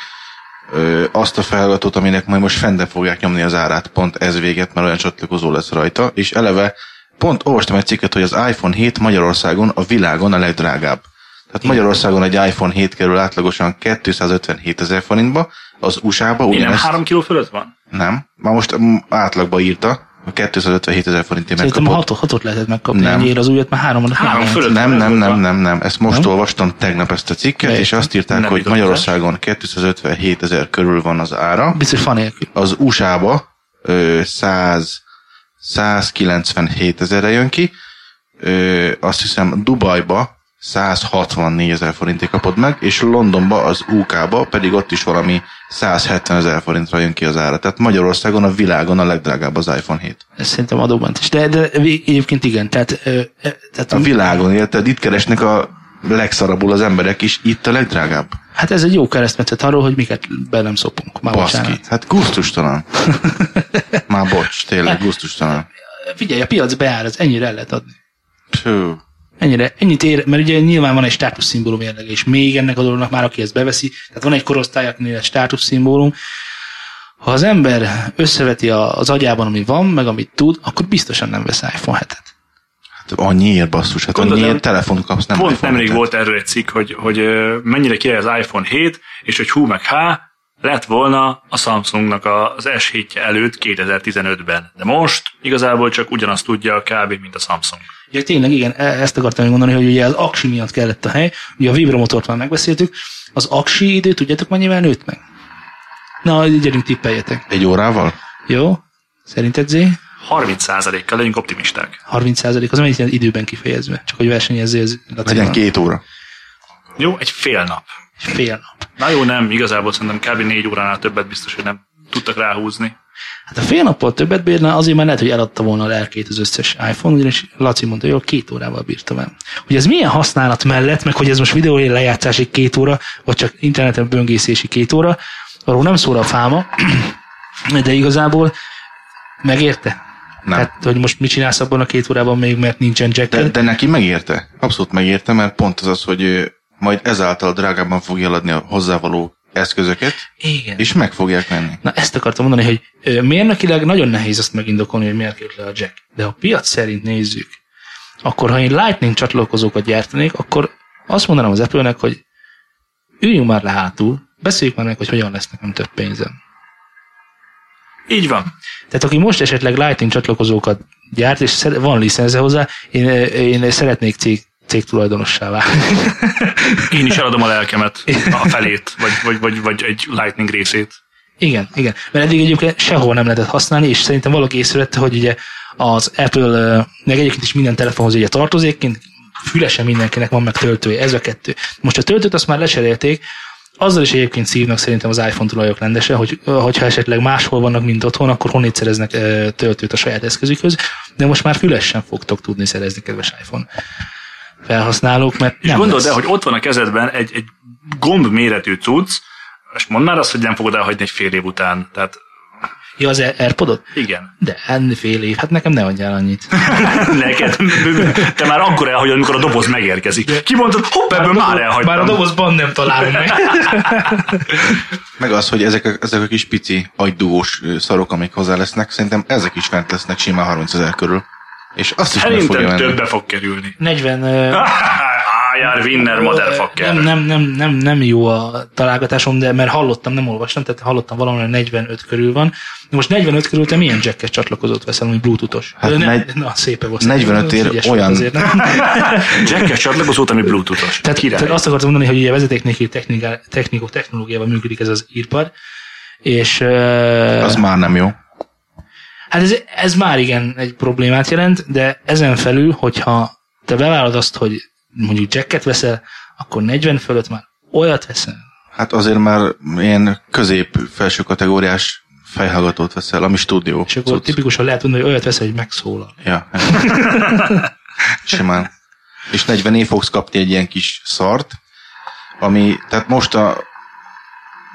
ö, azt a feladatot, aminek majd most fente fogják nyomni az árát, pont ez véget, mert olyan csatlakozó lesz rajta, és eleve pont olvastam egy cikket, hogy az iPhone 7 Magyarországon a világon a legdrágább. Tehát Magyarországon egy iPhone 7 kerül átlagosan 257 ezer forintba, az USA-ba Mi nem ugyanezt... 3 kiló fölött van? Nem. Már most mm, átlagba írta, a 257 ezer forintért Szerintem a megkapott. hatot, hatot lehetett megkapni, Nem. ennyiért az újat már három alatt Három fölött. Nem, nem, nem, van. nem, nem. Ezt most Nem? olvastam tegnap ezt a cikket, Melyik? és azt írták, Nem hogy igazolás? Magyarországon 257 ezer körül van az ára. Biztos fa nélkül. Az USA-ba ö, 100, 197 ezerre jön ki. Ö, azt hiszem Dubajba 164 ezer forintig kapod meg, és Londonba, az UK-ba pedig ott is valami 170 ezer forintra jön ki az ára. Tehát Magyarországon a világon a legdrágább az iPhone 7. Ez szerintem adóment is. De, de egyébként igen, tehát, ö, tehát A világon, érted? Itt keresnek a legszarabbul az emberek is, itt a legdrágább. hát ez egy jó keresztmetszet arról, hogy miket be nem szopunk. Már Baszki. bocsánat. Hát gusztustalan. Már bocs, tényleg gusztustalan. Figyelj, a piac beáll, ez ennyire el lehet adni. Pfő. Ennyire, ennyit ér, mert ugye nyilván van egy státuszszimbólum jellege, és még ennek a dolognak már aki ezt beveszi, tehát van egy korosztály, akinél egy státuszszimbólum. Ha az ember összeveti a- az agyában, ami van, meg amit tud, akkor biztosan nem vesz iPhone 7-et. Hát annyiért basszus, hát Gondolod, annyiért telefont kapsz, nem Pont iPhone nemrég volt erről egy cikk, hogy, hogy mennyire király az iPhone 7, és hogy hú meg há, lett volna a Samsungnak az S7 előtt 2015-ben. De most igazából csak ugyanazt tudja kb. mint a Samsung. Ugye tényleg igen, e- ezt akartam mondani, hogy ugye az aksi miatt kellett a hely, ugye a vibromotort már megbeszéltük, az aksi idő, tudjátok mennyivel nőtt meg? Na, gyerünk tippeljetek. Egy órával? Jó? Szerinted Zé? 30%-kal legyünk optimisták. 30% az mennyit időben kifejezve? Csak hogy versenyezzél Legyen két óra. Jó, egy fél nap. Egy fél nap. Na jó, nem, igazából szerintem kb. négy óránál többet biztos, hogy nem tudtak ráhúzni. Hát a fél nappal többet bírna, azért már lehet, hogy eladta volna a lelkét az összes iPhone, ugyanis Laci mondta, hogy jó, két órával bírtam el. Hogy ez milyen használat mellett, meg hogy ez most videó lejátszási két óra, vagy csak interneten böngészési két óra, arról nem szól a fáma, de igazából megérte? Nem. Tehát, hogy most mit csinálsz abban a két órában még, mert nincsen jack De, de neki megérte. Abszolút megérte, mert pont az az, hogy majd ezáltal drágábban fogja eladni a hozzávaló eszközöket, Igen. és meg fogják venni. Na ezt akartam mondani, hogy mérnökileg nagyon nehéz azt megindokolni, hogy miért kért le a jack. De ha a piac szerint nézzük, akkor ha én Lightning csatlakozókat gyártanék, akkor azt mondanám az Apple-nek, hogy üljünk már le hátul, beszéljük már meg, hogy hogyan lesz nekem több pénzem. Így van. Tehát aki most esetleg Lightning csatlakozókat gyárt, és van licensze hozzá, én, én szeretnék cég, cég tulajdonossá. Én is eladom a lelkemet, a felét, vagy, vagy, vagy, vagy egy Lightning részét. Igen, igen. Mert eddig egyébként sehol nem lehetett használni, és szerintem valaki észrevette, hogy ugye az Apple, meg egyébként is minden telefonhoz ugye tartozékként, fülese mindenkinek van meg töltője, ez a kettő. Most a töltőt azt már leserélték, azzal is egyébként szívnak szerintem az iPhone tulajok rendese, hogy hogyha esetleg máshol vannak, mint otthon, akkor honnét szereznek töltőt a saját eszközükhöz, de most már füles sem fogtok tudni szerezni, kedves iPhone felhasználók, mert És nem gondold lesz. el, hogy ott van a kezedben egy, egy gomb méretű cucc, és mondd már azt, hogy nem fogod elhagyni egy fél év után. Tehát Ja, az Airpodot? Igen. De enni fél év, hát nekem ne adjál annyit. Neked. Te már akkor elhagyod, amikor a doboz megérkezik. Kimondod, hopp, ebből már elhagytam. Már a dobozban nem találom meg. Meg az, hogy ezek a, ezek a kis pici agydugós ö, szarok, amik hozzá lesznek, szerintem ezek is fent lesznek simán 30 ezer körül. És azt is Szerintem többe fog kerülni. 40... ö, Ájár, winner, motherfucker. Nem, nem, nem, nem, nem jó a találgatásom, de mert hallottam, nem olvastam, tehát hallottam valahol 45 körül van. De most 45 körül te milyen jacket csatlakozót veszel, ami bluetoothos? Hát ne, negy- na, szépen volt. 45 ér olyan- Azért, nem? Jacket csatlakozót, ami bluetoothos. Tehát, Király. tehát azt akartam mondani, hogy ugye vezetéknélküli technika, technikó, technológiával működik ez az írpad, és uh, Az már nem jó. Hát ez, ez már igen egy problémát jelent, de ezen felül, hogyha te bevállalod azt, hogy mondjuk jacket veszel, akkor 40 fölött már olyat veszel. Hát azért már ilyen közép-felső kategóriás fejhallgatót veszel, ami stúdió. És akkor cucc. tipikusan lehet mondani, hogy olyat veszel, hogy megszólal. Ja. Simán. És 40 év fogsz kapni egy ilyen kis szart, ami, tehát most a,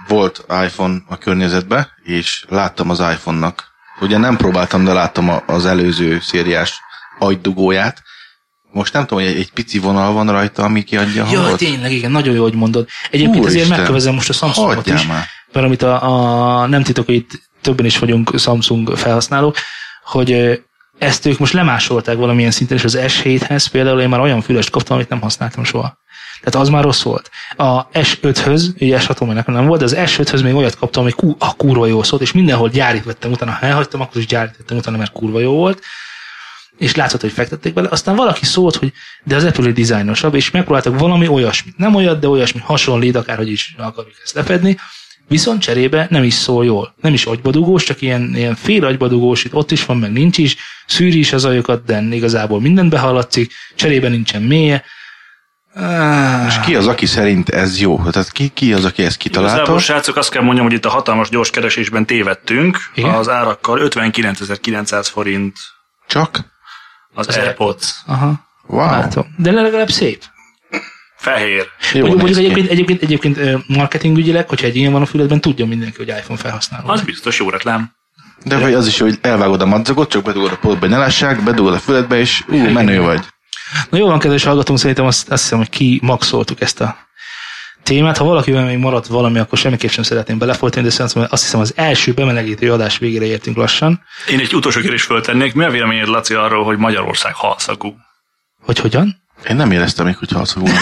volt iPhone a környezetbe, és láttam az iPhone-nak. Ugye nem próbáltam, de láttam az előző szériás agydugóját. Most nem tudom, hogy egy, egy pici vonal van rajta, ami kiadja a Ja, hangot. tényleg, igen, nagyon jó, hogy mondod. Egyébként azért Úristen. megkövezem most a Samsungot is, már. mert amit a, a nem titok, hogy itt többen is vagyunk Samsung felhasználók, hogy ezt ők most lemásolták valamilyen szinten, és az S7-hez például én már olyan fülest kaptam, amit nem használtam soha. Tehát az már rossz volt. A S5-höz, ugye S6 már nekem nem volt, de az S5-höz még olyat kaptam, ami kú, a kurva jó szólt, és mindenhol gyárit vettem utána, ha elhagytam, akkor is gyárit vettem utána, mert kurva jó volt és látszott, hogy fektették bele. Aztán valaki szólt, hogy de az Apple dizájnosabb, és megpróbáltak valami olyasmit. Nem olyat, de olyasmi hasonlít, akárhogy is akarjuk ezt lefedni. Viszont cserébe nem is szól jól. Nem is agybadugós, csak ilyen, ilyen fél agybadugós, itt ott is van, meg nincs is. Szűri is az ajokat, de igazából mindent behallatszik. Cserébe nincsen mélye. Ah, És ki az, aki szerint ez jó? Tehát ki, ki az, aki ezt kitalálta? Igazából, srácok, azt kell mondjam, hogy itt a hatalmas gyors keresésben tévedtünk. Igen? Az árakkal 59.900 forint Csak? az, az AirPods. aha, Wow. látom. De legalább szép. Fehér. Jó Mondjuk, mondjuk egyébként, egyébként, egyébként marketingügyileg, hogyha egy ilyen van a füledben, tudja mindenki, hogy iPhone felhasználó. Az biztos jó reklám. De vagy az is, hogy elvágod a madzagot, csak bedugod a polcba, hogy ne lássák, bedugod a füledbe, és ú, menő vagy. Na jó van, kedves hallgatónk, szerintem azt, azt hiszem, hogy kimaxoltuk ezt a témát. Ha valakivel még maradt valami, akkor semmiképp sem szeretném belefolytani, de szerintem azt hiszem az első bemelegítő adás végére értünk lassan. Én egy utolsó kérdést föltennék. Mi a véleményed, Laci, arról, hogy Magyarország halszagú? Hogy hogyan? Én nem éreztem még, hogy halszagú.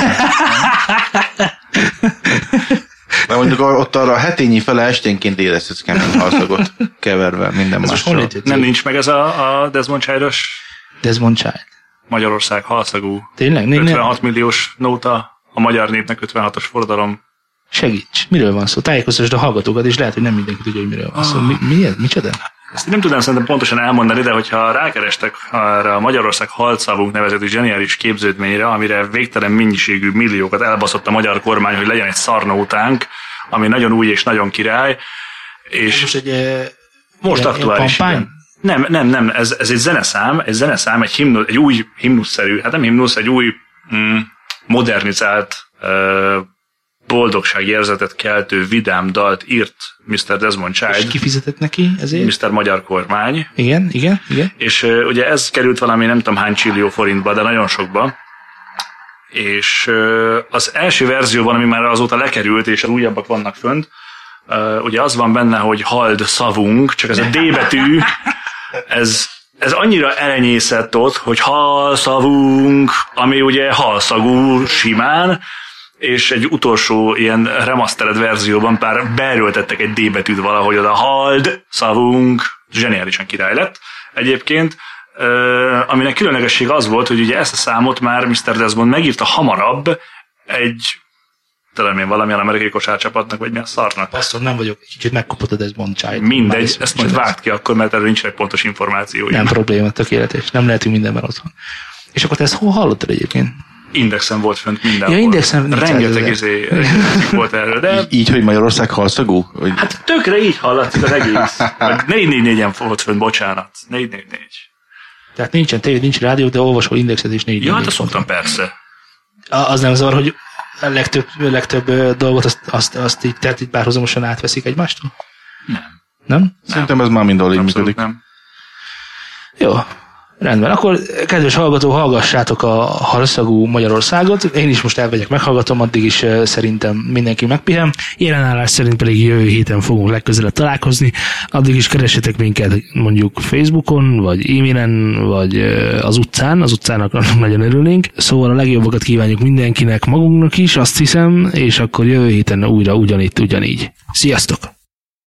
De mondjuk ott arra a hetényi fele esténként érezhetsz kemény halszagot keverve minden Ez most hol mással. Nem nincs meg ez a, a Desmond Child-os Desmond Child. Magyarország halszagú Tényleg? Né, nem. 56 milliós nóta, a magyar népnek 56-os forradalom. Segíts. Miről van szó? Tájékoztasd a hallgatókat, és lehet, hogy nem mindenki tudja, hogy miről van szó. Mi, mi ez? Micsoda? Ezt nem tudnám szerintem pontosan elmondani, de hogyha rákerestek arra a Magyarország halszavunk nevezetű zseniális képződményre, amire végtelen mennyiségű milliókat elbaszott a magyar kormány, hogy legyen egy szarnótánk, ami nagyon új és nagyon király, és Most egy... eh, most ilyen- aktuális. ilyen igen. Nem, nem, nem, ez, ez egy zeneszám, egy zeneszám, egy, himnu, egy új himnuszszerű, hát nem himnusz, egy új mm, modernizált uh, boldogságérzetet keltő vidám dalt írt Mr. Desmond És Child, kifizetett neki ezért? Mr. Magyar Kormány, Igen, igen, igen. és uh, ugye ez került valami nem tudom hány csillió forintba, de nagyon sokba. És uh, az első verzióban, ami már azóta lekerült, és az újabbak vannak fönt, uh, ugye az van benne, hogy hald szavunk, csak ez a D betű, ez, ez annyira elenyészett ott, hogy halszavunk, ami ugye halszagú simán, és egy utolsó ilyen remastered verzióban pár beerőltettek egy D betűt valahogy oda, hald, szavunk, zseniálisan király lett. Egyébként, aminek különlegesség az volt, hogy ugye ezt a számot már Mr. Desmond megírta hamarabb egy talán én valamilyen amerikai kosárcsapatnak, vagy milyen szarnak. Passzor, nem vagyok, kicsit Desmond Child. Már Mindegy, is- ezt majd vágd ki akkor, mert erről nincsenek pontos információi. Nem probléma, tökéletes. Nem lehetünk mindenben otthon. És akkor te ezt hol hallottad egyébként? Indexen volt fönt mindenhol. Ja, Indexen 400 Rengeteg izé, volt erről, de Így, így, hogy Magyarország halszagú? Hogy hát tökre így hallatszik az egész. Vagy 444-en volt fönt, bocsánat. 444. Tehát nincsen tévé, nincs rádió, de olvasol indexet is négy. Ja, hát azt szoktam persze. A- Az nem zavar, hogy a legtöbb, legtöbb dolgot azt, azt, azt így, tehát így párhuzamosan átveszik egymástól? Nem. Nem? Szerintem ez már így Abszolút működik. nem. Jó. Rendben, akkor kedves hallgató, hallgassátok a halszagú Magyarországot. Én is most elmegyek, meghallgatom, addig is szerintem mindenki megpihen. Jelenállás szerint pedig jövő héten fogunk legközelebb találkozni. Addig is keressetek minket mondjuk Facebookon, vagy e-mailen, vagy az utcán. Az utcának nagyon örülnénk. Szóval a legjobbakat kívánjuk mindenkinek, magunknak is, azt hiszem, és akkor jövő héten újra ugyanitt, ugyanígy. Sziasztok!